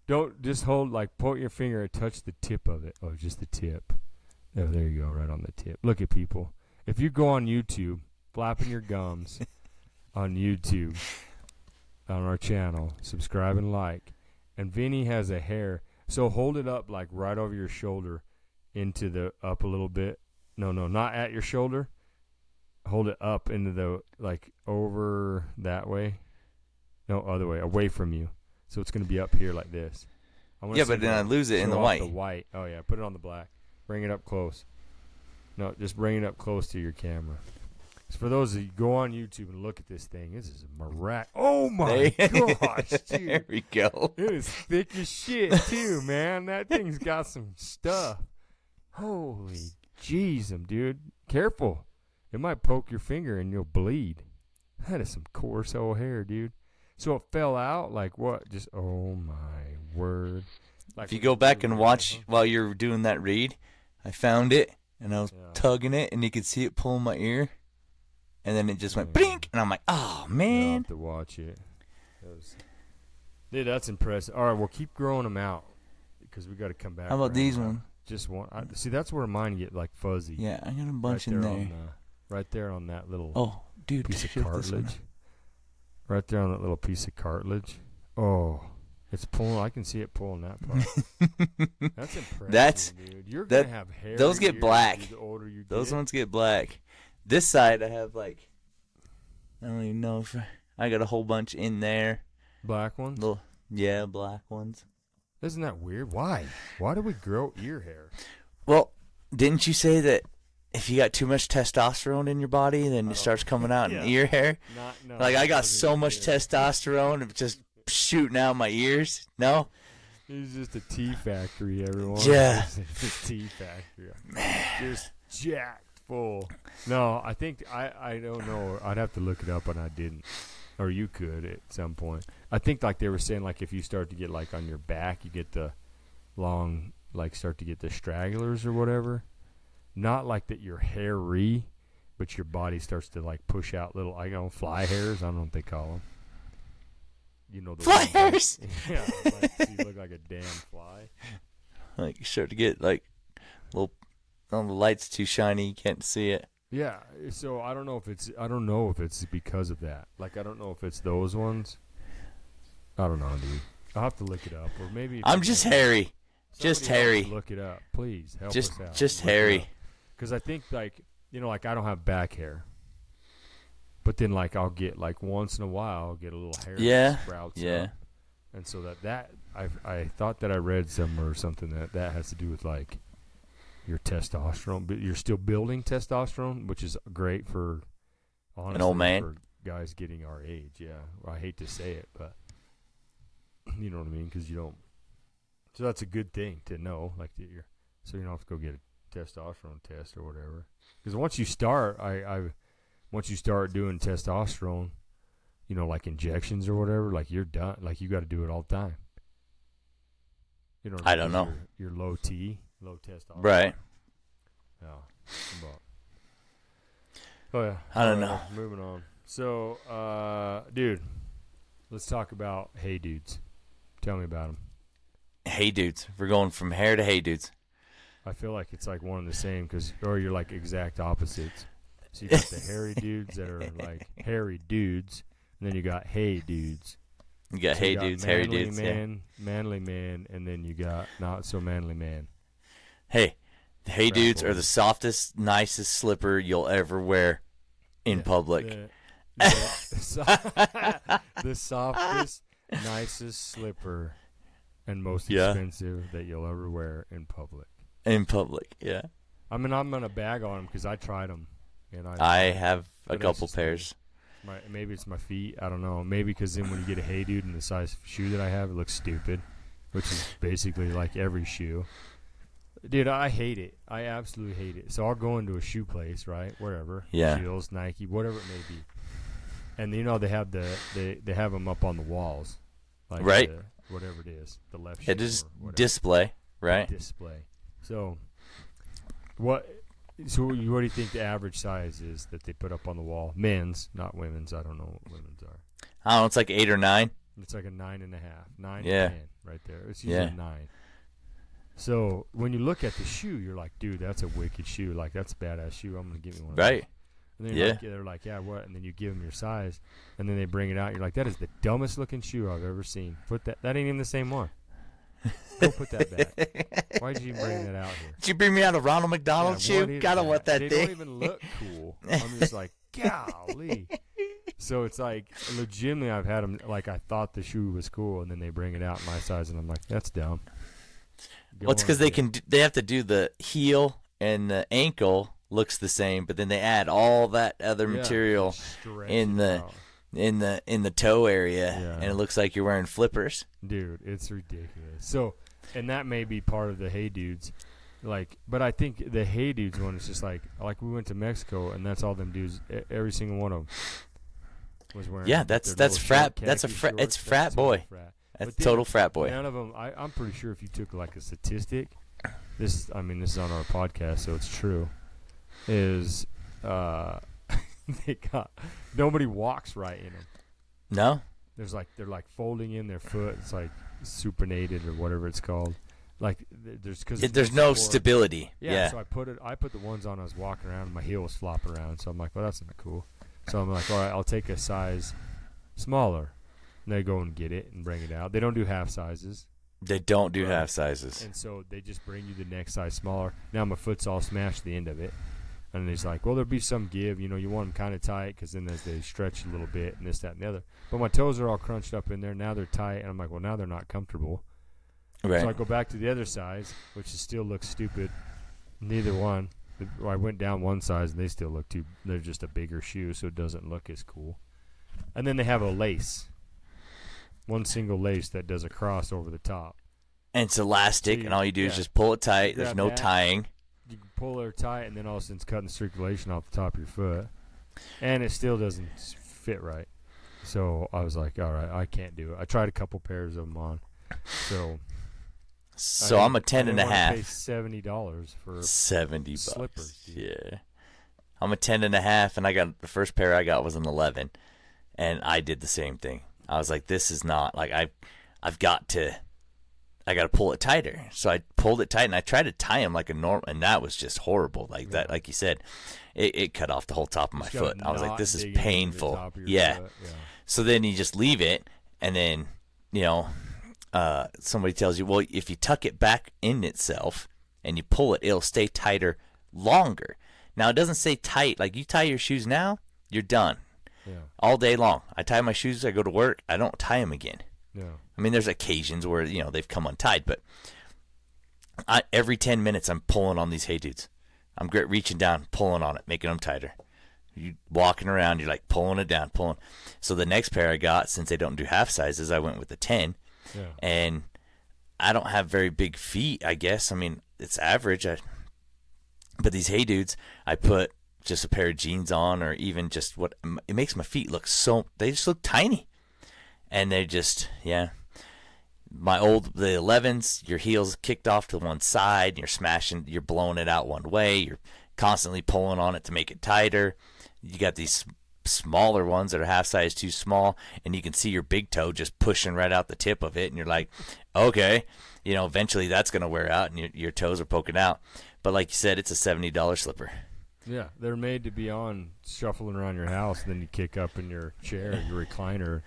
Speaker 2: Don't just hold like point your finger and touch the tip of it. Oh, just the tip. Oh, there you go, right on the tip. Look at people. If you go on YouTube, flapping your gums <laughs> on YouTube on our channel, subscribe and like. And Vinny has a hair, so hold it up like right over your shoulder, into the up a little bit. No, no, not at your shoulder. Hold it up into the like over that way. No, other way, away from you. So it's going to be up here like this.
Speaker 3: Yeah, but then I lose it in the white.
Speaker 2: The white. Oh yeah, put it on the black. Bring it up close. No, just bring it up close to your camera. So for those of you go on YouTube and look at this thing, this is a mirac. Oh my
Speaker 3: There- <laughs>
Speaker 2: gosh, <laughs>
Speaker 3: there
Speaker 2: dude!
Speaker 3: we go.
Speaker 2: It is thick as shit too, man. That thing's got some stuff. Holy jeez, um, dude! Careful, it might poke your finger and you'll bleed. That is some coarse old hair, dude. So it fell out like what? Just oh my word! Like
Speaker 3: If you go back and watch while you're doing that read, I found it and I was
Speaker 2: Yeah.
Speaker 3: tugging it and you could see it pulling my ear. And then it just went blink and I'm like, oh man.
Speaker 2: have to watch it. That was- dude, that's impressive. All right, well, keep growing them out because we got to come back.
Speaker 3: How about these ones?
Speaker 2: Just one. I, see, that's where mine get like fuzzy.
Speaker 3: Yeah, I got a bunch
Speaker 2: right
Speaker 3: in
Speaker 2: there
Speaker 3: there.
Speaker 2: On right there on that little
Speaker 3: Oh, dude,
Speaker 2: piece of
Speaker 3: check <laughs> this one.
Speaker 2: cartilage. Right there on that little piece of cartilage. Oh, it's pulling. I can see it pulling that part. <laughs> That's impressive,
Speaker 3: That's-
Speaker 2: dude. You're
Speaker 3: that-
Speaker 2: gonna have hair.
Speaker 3: those get black.
Speaker 2: The older you
Speaker 3: Those
Speaker 2: get.
Speaker 3: ones get black. This side I have like I don't even know if I, got a whole bunch in there.
Speaker 2: black ones.
Speaker 3: Little yeah, black ones.
Speaker 2: Isn't that weird? Why? Why do we grow ear hair?
Speaker 3: Well, didn't you say that if you got too much testosterone in your body, then
Speaker 2: Oh.
Speaker 3: it starts coming out <laughs>
Speaker 2: Yeah.
Speaker 3: in ear hair?
Speaker 2: Not no.
Speaker 3: Like I got so much
Speaker 2: hair.
Speaker 3: testosterone, it's just shooting out my ears. No,
Speaker 2: It's just a tea factory, everyone.
Speaker 3: Yeah. <laughs>
Speaker 2: It's a tea factory. Man. Just jacked full. No, I think I I don't know. I'd have to look it up, and I didn't. Or you could at some point. I think like they were saying, like if you start to get like on your back, you get the long, like start to get the stragglers or whatever. Not like that you're hairy, but your body starts to like push out little, I don't know, fly hairs. I don't know what they call them. You know the
Speaker 3: Fly
Speaker 2: ones that-
Speaker 3: hairs?
Speaker 2: yeah, like, so you look like a damn fly.
Speaker 3: like you start to get like little. Oh, the light's too shiny, you can't see it.
Speaker 2: Yeah, so I don't know if it's I don't know if it's because of that. Like I don't know if it's those ones. I don't know, dude. I'll have to look it up, or maybe
Speaker 3: I'm just
Speaker 2: know-
Speaker 3: hairy, just
Speaker 2: somebody else
Speaker 3: hairy.
Speaker 2: Look it up, please. Help
Speaker 3: just
Speaker 2: us out.
Speaker 3: just hairy.
Speaker 2: Because I think like you know, like I don't have back hair, but then like I'll get like once in a while I'll get a little hair
Speaker 3: Yeah,
Speaker 2: sprouts
Speaker 3: yeah.
Speaker 2: up. and so that that I I thought that I read somewhere or something that that has to do with like your testosterone, but you're still building testosterone, which is great for honestly,
Speaker 3: old man.
Speaker 2: for guys getting our age. Yeah, I hate to say it, but <clears throat> you know what I mean because you don't. So that's a good thing to know, like that you're so you don't have to go get a testosterone test or whatever. Because once you start, I I once you start doing testosterone, you know, like injections or whatever, like you're done. Like you got to do it all the time. You know,
Speaker 3: I don't know.
Speaker 2: You're, you're low T, low testosterone.
Speaker 3: Right.
Speaker 2: Yeah. But, oh yeah.
Speaker 3: I don't know.
Speaker 2: Moving on. So, uh, dude, let's talk about hey dudes. Tell me about them.
Speaker 3: Hey dudes, we're going from hair to hey dudes.
Speaker 2: I feel like it's like one and the same because, or you're like exact opposites. So you got the hairy <laughs> dudes that are like hairy dudes, and then you got hey dudes.
Speaker 3: You got
Speaker 2: So you
Speaker 3: hey
Speaker 2: got
Speaker 3: dudes, hairy
Speaker 2: manly
Speaker 3: dudes. Yeah.
Speaker 2: man, manly man, and then you got not so manly man.
Speaker 3: Hey, the hey
Speaker 2: Crap
Speaker 3: dudes are the softest, nicest slipper you'll ever wear in
Speaker 2: Yeah,
Speaker 3: public.
Speaker 2: The, <laughs> the, so- <laughs> the softest, nicest slipper, and most
Speaker 3: Yeah.
Speaker 2: expensive that you'll ever wear in public.
Speaker 3: In public, yeah.
Speaker 2: I mean, I'm gonna bag on them because I tried them, and I,
Speaker 3: I have a couple pairs.
Speaker 2: my, maybe it's my feet. I don't know. Maybe because then when you get a hey dude in the size shoe that I have, it looks stupid, which is basically like every shoe. Dude, I hate it. I absolutely hate it. So I'll go into a shoe place, right, wherever,
Speaker 3: Yeah.
Speaker 2: Scheels, Nike, whatever it may be, and you know they have the they they have them up on the walls, like
Speaker 3: Right.
Speaker 2: the- whatever it is, the left shoe
Speaker 3: It is display, right?
Speaker 2: display. So, what? So, what do you think the average size is that they put up on the wall? Men's, not women's. I don't know what women's are.
Speaker 3: I don't know, it's like eight or nine.
Speaker 2: It's like a nine and a half, nine
Speaker 3: Yeah.
Speaker 2: ten, right there. It's usually
Speaker 3: Yeah.
Speaker 2: nine. So when you look at the shoe, you're like, dude, that's a wicked shoe. Like that's a badass shoe. I'm gonna give me one. of
Speaker 3: Right.
Speaker 2: And then
Speaker 3: Yeah.
Speaker 2: like, they're like, yeah, what? And then you give them your size, and then they bring it out. You're like, that is the dumbest looking shoe I've ever seen. Put that. That ain't even the same one. <laughs> Go put that back. Why did you bring that out here?
Speaker 3: Did you bring me out a Ronald McDonald
Speaker 2: Yeah,
Speaker 3: shoe? Gotta
Speaker 2: that?
Speaker 3: want that
Speaker 2: they
Speaker 3: thing.
Speaker 2: don't even look cool. I'm just like, golly. So it's like, legitimately, I've had them. Like I thought the shoe was cool, and then they bring it out in my size, and I'm like, that's dumb.
Speaker 3: Well, it's because they can. Do, they have to do the heel and the ankle looks the same, but then they add all that other
Speaker 2: Yeah,
Speaker 3: material in the
Speaker 2: out.
Speaker 3: In the in the toe area,
Speaker 2: Yeah.
Speaker 3: and it looks like you're wearing flippers.
Speaker 2: dude it's ridiculous so and that may be part of the hey dudes like but i think the hey dudes one is just like like we went to mexico and that's all them dudes every single one of them was wearing
Speaker 3: Yeah, that's- that's frat- that's a frat-
Speaker 2: shorts.
Speaker 3: it's frat
Speaker 2: That's
Speaker 3: boy.
Speaker 2: frat.
Speaker 3: That's
Speaker 2: then
Speaker 3: total frat boy.
Speaker 2: none of them I, i'm pretty sure if you took like a statistic this i mean this is on our podcast so it's true is uh <laughs> they got nobody walks right in them
Speaker 3: No,
Speaker 2: there's like they're like folding in their foot. It's like supinated or whatever it's called. Like there's because
Speaker 3: there's no stability.
Speaker 2: Yeah,
Speaker 3: Yeah,
Speaker 2: So I put it. I put the ones on. I was walking around. and My heel was flopping around. So I'm like, well, that's not cool. So I'm like, all right, I'll take a size smaller. And they go and get it and bring it out. They don't do half sizes,
Speaker 3: they don't do
Speaker 2: Right.
Speaker 3: half sizes.
Speaker 2: and so they just bring you the next size smaller. Now my foot's all smashed at the end of it. And he's like, well, there'll be some give. You know, you want them kind of tight because then as they stretch a little bit and this, that, and the other. But my toes are all crunched up in there. Now they're tight. And I'm like, well, now they're not comfortable.
Speaker 3: Right.
Speaker 2: So I go back to the other size, which is still looks stupid. Neither one. I went down one size and they still look too. They're just a bigger shoe, so it doesn't look as cool. And then they have a lace, one single lace that does a cross over the top.
Speaker 3: and it's elastic,
Speaker 2: So you-
Speaker 3: and all you do is just pull it tight. There's no
Speaker 2: that.
Speaker 3: tying.
Speaker 2: You can pull her tight, and then all of a sudden it's cutting the circulation off the top of your foot, and it still doesn't fit right. So I was like, all right, I can't do it. I tried a couple pairs of them on, so
Speaker 3: So
Speaker 2: I
Speaker 3: I'm a ten and a half.
Speaker 2: Pay seventy dollars for
Speaker 3: Seventy bucks.
Speaker 2: slippers, dude.
Speaker 3: Yeah. I'm a ten and a half, and I got the first pair I got was an eleven, and I did the same thing. I was like, this is not like I, I've got to, I got to pull it tighter. So I pulled it tight, and I tried to tie them like a normal, and that was just horrible. Like that, like you said, it, it cut off the whole top of my
Speaker 2: It's got a
Speaker 3: foot. I was like, this is
Speaker 2: digging into the
Speaker 3: painful.
Speaker 2: top of your
Speaker 3: Yeah.
Speaker 2: yeah.
Speaker 3: So then you just leave it, and then you know, uh, somebody tells you, well, if you tuck it back in itself and you pull it, it'll stay tighter longer. Now it doesn't say tight. Like you tie your shoes now, you're done
Speaker 2: Yeah,
Speaker 3: all day long. I tie my shoes. I go to work. I don't tie them again.
Speaker 2: Yeah.
Speaker 3: I mean, there's occasions where you know they've come untied, but I, every ten minutes I'm pulling on these hey dudes. I'm great reaching down, pulling on it, making them tighter. You walking around, you're like pulling it down, pulling. So the next pair I got, since they don't do half sizes, I went with the ten,
Speaker 2: Yeah.
Speaker 3: and I don't have very big feet. I guess I mean it's average. I, but these hey dudes, I put just a pair of jeans on, or even just what it makes my feet look so they just look tiny, and they just yeah. My old the 11s, your heels kicked off to one side, you're smashing, you're blowing it out one way, you're constantly pulling on it to make it tighter. You got these smaller ones that are half size too small, and you can see your big toe just pushing right out the tip of it, and you're like, okay, you know, eventually that's gonna wear out, and your, your toes are poking out. But like you said, it's a seventy dollar slipper.
Speaker 2: Yeah, they're made to be on shuffling around your house, and then you kick up in your chair, your recliner,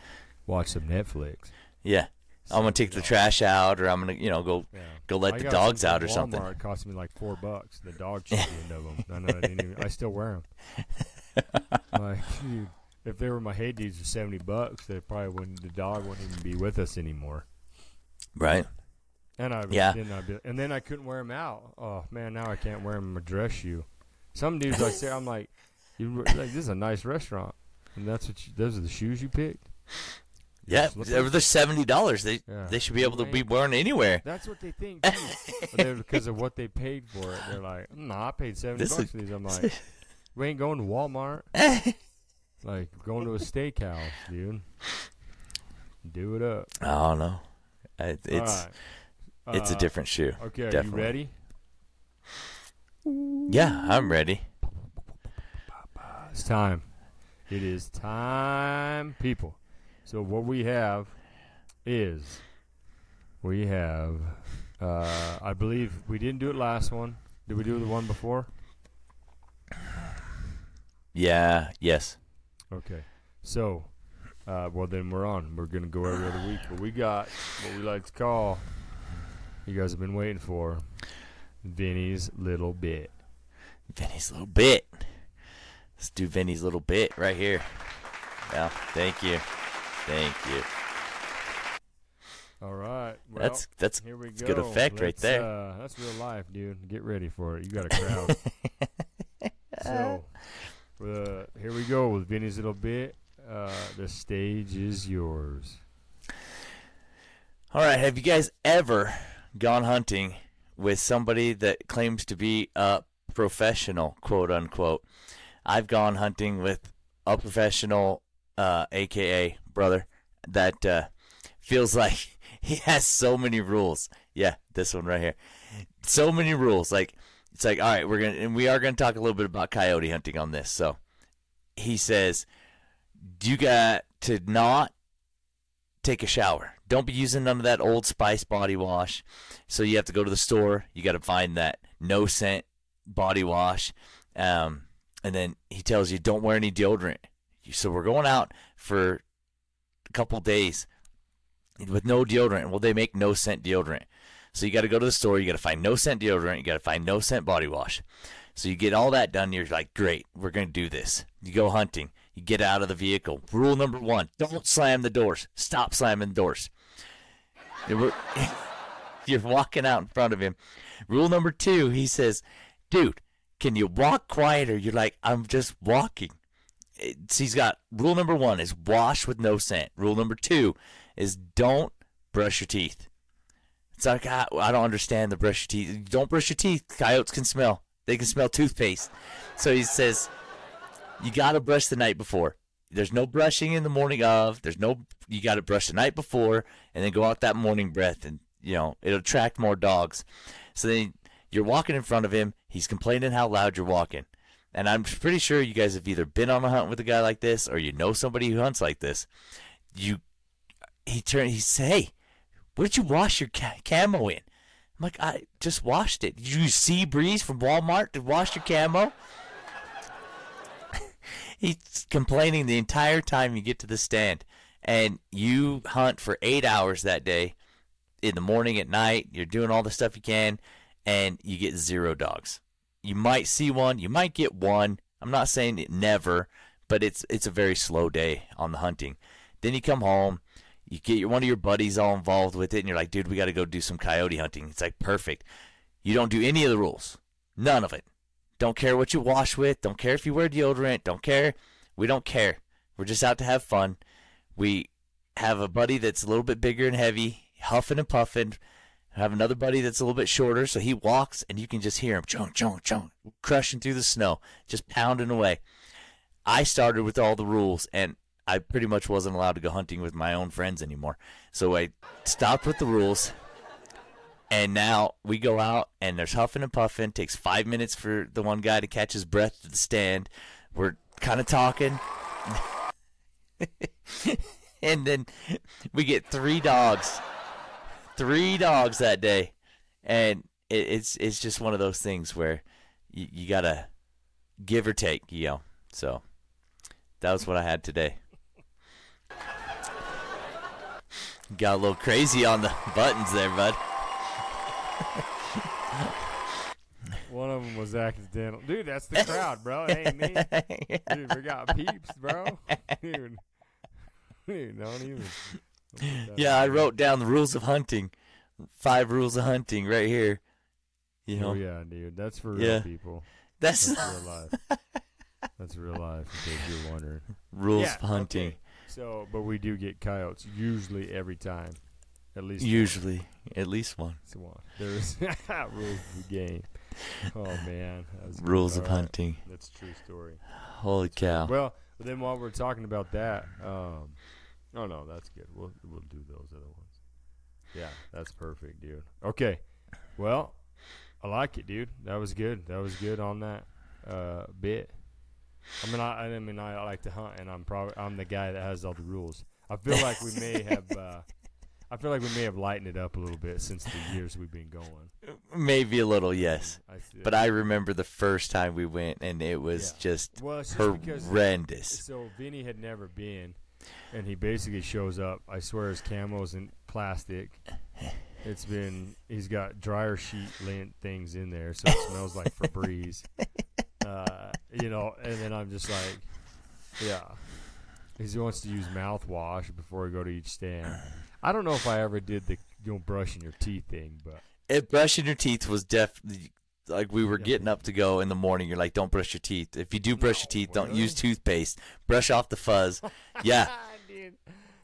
Speaker 2: watch some Netflix.
Speaker 3: Yeah, I'm gonna take the trash out, or I'm gonna, you know, go
Speaker 2: Yeah.
Speaker 3: go let
Speaker 2: I
Speaker 3: the dogs out or something.
Speaker 2: It cost me like four bucks. The dog <laughs> shit end of them. I know I didn't even. I still wear them. <laughs> like, dude, if they were my hey dudes for seventy bucks, they probably wouldn't. The dog wouldn't even be with us anymore.
Speaker 3: Right?
Speaker 2: And I
Speaker 3: Yeah.
Speaker 2: then I'd be, and then I couldn't wear them out. Oh man, now I can't wear them in my dress shoe. Some dudes I say I'm like, you like this is a nice restaurant, and that's what you, those are the shoes you picked. Your
Speaker 3: Yeah,
Speaker 2: slippers?
Speaker 3: they're they're seventy dollars. They
Speaker 2: Yeah.
Speaker 3: they should be able to be worn anywhere.
Speaker 2: That's what they think. Too. <laughs> but they're, because of what they paid for it, they're like, "Nah, I paid seventy
Speaker 3: This
Speaker 2: bucks for these." I'm <laughs> like, "We ain't going to Walmart. <laughs> like going to a steakhouse, dude. Do it up.
Speaker 3: I don't know. I- It's
Speaker 2: All right.
Speaker 3: it's a
Speaker 2: Uh,
Speaker 3: different shoe.
Speaker 2: Okay, are
Speaker 3: definitely.
Speaker 2: you ready?
Speaker 3: Yeah, I'm ready.
Speaker 2: It's time. It is time, people. So what we have is we have uh, I believe we didn't do it last one. Did we do the one before?
Speaker 3: Yeah. Yes.
Speaker 2: Okay. So uh, well then we're on. We're gonna go every other week. But we got what we like to call you guys have been waiting for Vinny's little bit.
Speaker 3: Vinny's little bit. Let's do Vinny's little bit right here. Yeah. Thank you. Thank you.
Speaker 2: All right. Well,
Speaker 3: that's that's
Speaker 2: here we
Speaker 3: that's
Speaker 2: go.
Speaker 3: good effect right there.
Speaker 2: Uh, that's real life, dude. Get ready for it. You got a crowd. <laughs> so, uh, here we go with Vinny's little bit. Uh, the stage is yours.
Speaker 3: All right. Have you guys ever gone hunting with somebody that claims to be a professional, quote unquote? I've gone hunting with a professional, uh, aka brother, that uh, feels like <laughs> he has so many rules. Yeah, this one right here. So many rules. Like it's like, all right, we're gonna and we are gonna talk a little bit about coyote hunting on this. So he says, you got to not take a shower. Don't be using none of that Old Spice body wash. So you have to go to the store. You got to find that no scent body wash. Um, and then he tells you don't wear any deodorant. So we're going out for couple days with no deodorant. Well, they make no scent deodorant. So you got to go to the store. You got to find no scent deodorant. You got to find no scent body wash. So you get all that done. You're like, great, we're going to do this. You go hunting. You get out of the vehicle. Rule number one don't slam the doors. Stop slamming doors. <laughs> You're walking out in front of him. Rule number two, he says, dude, can you walk quieter? You're like, I'm just walking. He's got rule number one is wash with no scent. Rule number two is don't brush your teeth. It's like, I, I don't understand the brush your teeth. Don't brush your teeth. Coyotes can smell. They can smell toothpaste. So he says, you got to brush the night before. There's no brushing in the morning of. There's no, you got to brush the night before and then go out that morning breath and, you know, it'll attract more dogs. So then you're walking in front of him. He's complaining how loud you're walking. And I'm pretty sure you guys have either been on a hunt with a guy like this or you know somebody who hunts like this. You, he turned, he said, hey, did you wash your ca- camo in? I'm like, I just washed it. Did you use Sea Breeze from Walmart to wash your camo? <laughs> He's complaining the entire time you get to the stand. And you hunt for eight hours that day, in the morning, at night. You're doing all the stuff you can, and you get zero dogs. You might see one, you might get one. I'm not saying it never, but it's it's a very slow day on the hunting. Then you come home, you get your, one of your buddies all involved with it, and you're like, dude, we got to go do some coyote hunting. It's like perfect. You don't do any of the rules, none of it. Don't care what you wash with. Don't care if you wear deodorant. Don't care. We don't care. We're just out to have fun. We have a buddy that's a little bit bigger and heavy, huffing and puffing. Have another buddy that's a little bit shorter, so he walks and you can just hear him chunk, chunk, chunk, crushing through the snow, just pounding away. I started with all the rules and I pretty much wasn't allowed to go hunting with my own friends anymore. So I stopped with the rules. And now we go out and there's huffing and puffing. Takes five minutes for the one guy to catch his breath to the stand. We're kind of talking. <laughs> and then we get three dogs. Three dogs that day. And it, it's it's just one of those things where you, you got to give or take, you know. So that was what I had today. Got a little crazy on the buttons there, bud.
Speaker 2: One of them was accidental. Dude, that's the crowd, bro. It ain't me. <laughs> Dude, we got peeps, bro. Dude. Dude, don't even. Don't put that
Speaker 3: Yeah, I wrote down the rules of hunting. Five rules of hunting right here. You know,
Speaker 2: Oh, yeah, dude. That's for real people.
Speaker 3: that's
Speaker 2: That's real life. That's real life, in case you're wondering.
Speaker 3: rules
Speaker 2: Yeah,
Speaker 3: of hunting.
Speaker 2: okay. So, but we do get coyotes usually every time. At least one.
Speaker 3: Usually, at least one.
Speaker 2: It's one. There's <laughs> rules of the game. Oh man, was good.
Speaker 3: Rules of
Speaker 2: right.
Speaker 3: hunting.
Speaker 2: That's a true story.
Speaker 3: Holy cow.
Speaker 2: Well, then while we're talking about that, um, oh no, that's good. We'll we'll do those other ones. Yeah, that's perfect, dude. Okay, well, I like it, dude. That was good. That was good on that uh, bit. I mean, I, I mean, I like to hunt, and I'm probably I'm the guy that has all the rules. I feel like we may <laughs> have. Uh, I feel like we may have lightened it up a little bit since the years we've been going.
Speaker 3: Maybe a little, yes.
Speaker 2: I
Speaker 3: But I remember the first time we went, and it was
Speaker 2: Yeah.
Speaker 3: just
Speaker 2: well, it's just because
Speaker 3: horrendous.
Speaker 2: So Vinny had never been, and he basically shows up. I swear his camo's in plastic. It's been he's got dryer sheet lint things in there, so it smells like Febreze. <laughs> Uh, you know, and then I'm just like, yeah. He wants to use mouthwash before we go to each stand. I don't know if I ever did the you know brushing your teeth thing, but
Speaker 3: It, brushing your teeth was definitely like we were getting up to go in the morning. You're like, don't brush your teeth. If you do brush your teeth, don't use toothpaste. Brush off the fuzz. <laughs> Yeah,
Speaker 2: Dude.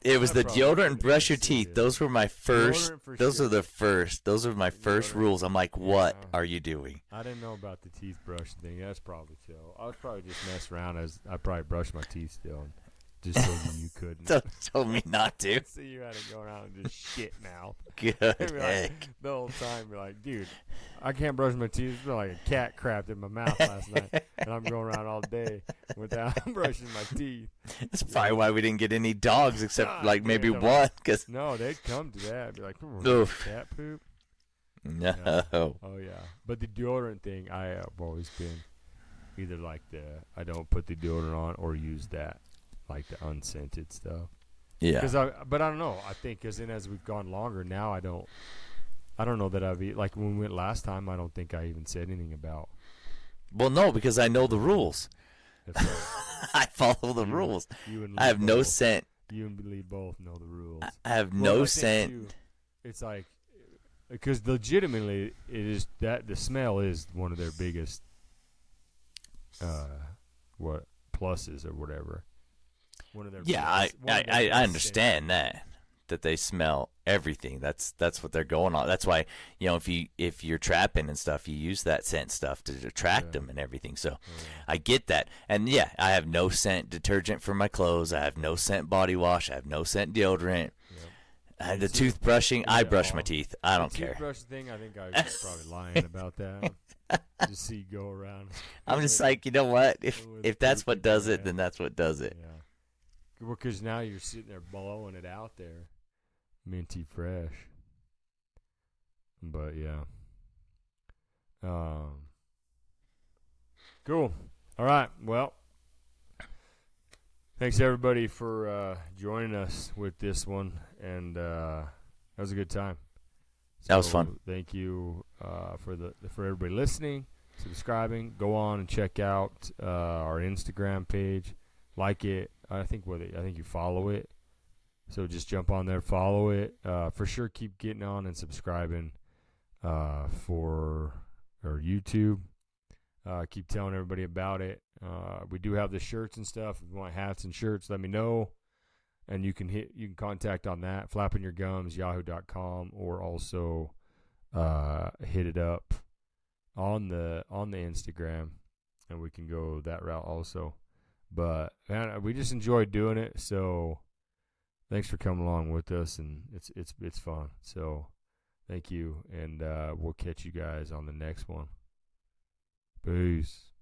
Speaker 3: it was the deodorant and brush your teeth. Those were my first. Those are the first. Those are my first rules. I'm like, what are you doing?
Speaker 2: I didn't know about the teeth brush thing. That's probably chill. I was probably just messing around as I probably brushed my teeth still, and just so you, you couldn't. <laughs>
Speaker 3: Told told me not to. <laughs>
Speaker 2: See you had to go around and just shit mouth. <laughs>
Speaker 3: Good
Speaker 2: like, the whole time, you're like, dude, I can't brush my teeth. It's like a cat crapped in my mouth last night, and I'm going around all day without brushing my teeth.
Speaker 3: That's probably why we didn't get any dogs except like maybe one. Cause
Speaker 2: No, they'd come to that. I'd Be like, "Hmm,
Speaker 3: Oof.
Speaker 2: cat poop.
Speaker 3: no.
Speaker 2: Oh yeah, but the deodorant thing, I have always been either like the I don't put the deodorant on or use that, like the unscented stuff.
Speaker 3: Yeah.
Speaker 2: Cause I, but I don't know. I think because then as we've gone longer, now I don't. I don't know that I've like when we went last time. I don't think I even said anything about.
Speaker 3: Well, no, because I know the rules. <laughs> I follow the
Speaker 2: You-
Speaker 3: rules.
Speaker 2: you and
Speaker 3: I have no scent.
Speaker 2: You and Lee both know the rules.
Speaker 3: I have
Speaker 2: Well,
Speaker 3: no
Speaker 2: think,
Speaker 3: scent.
Speaker 2: too, it's like because legitimately it is that the smell is one of their biggest uh what pluses or whatever. One of their
Speaker 3: Yeah, I, I, I, I understand that that they smell everything. That's that's what they're going on. That's why you know if you if you're trapping and stuff, you use that scent stuff to attract
Speaker 2: Yeah.
Speaker 3: them and everything. So.
Speaker 2: Yeah.
Speaker 3: I get that. And yeah, I have no scent detergent for my clothes. I have no scent body wash. I have no scent deodorant.
Speaker 2: Yep.
Speaker 3: Uh, the toothbrushing, I
Speaker 2: yeah,
Speaker 3: brush my teeth. I don't
Speaker 2: the
Speaker 3: care.
Speaker 2: Toothbrush thing, I think I was <laughs> probably lying about that. Just see you go around.
Speaker 3: I'm <laughs> just like, you know what? If if that's what does it, then that's what does it.
Speaker 2: Yeah. Because now you're sitting there blowing it out there, minty fresh. But yeah. Um. Cool. All right. Well. Thanks everybody for uh, joining us with this one, and uh, that was a good time.
Speaker 3: That was fun.
Speaker 2: Thank you uh, for the for everybody listening, subscribing. Go on and check out uh, our Instagram page like it. I think what I think you follow it. So just jump on there, follow it. Uh, for sure, keep getting on and subscribing uh, for our YouTube. Uh, keep telling everybody about it. Uh, we do have the shirts and stuff. If you want hats and shirts, let me know. And you can hit you can contact on that flapping your gums yahoo.com or also uh, hit it up on the on the Instagram and we can go that route also. But man, we just enjoyed doing it. So thanks for coming along with us, and it's it's it's fun. So thank you, and uh, we'll catch you guys on the next one. Peace.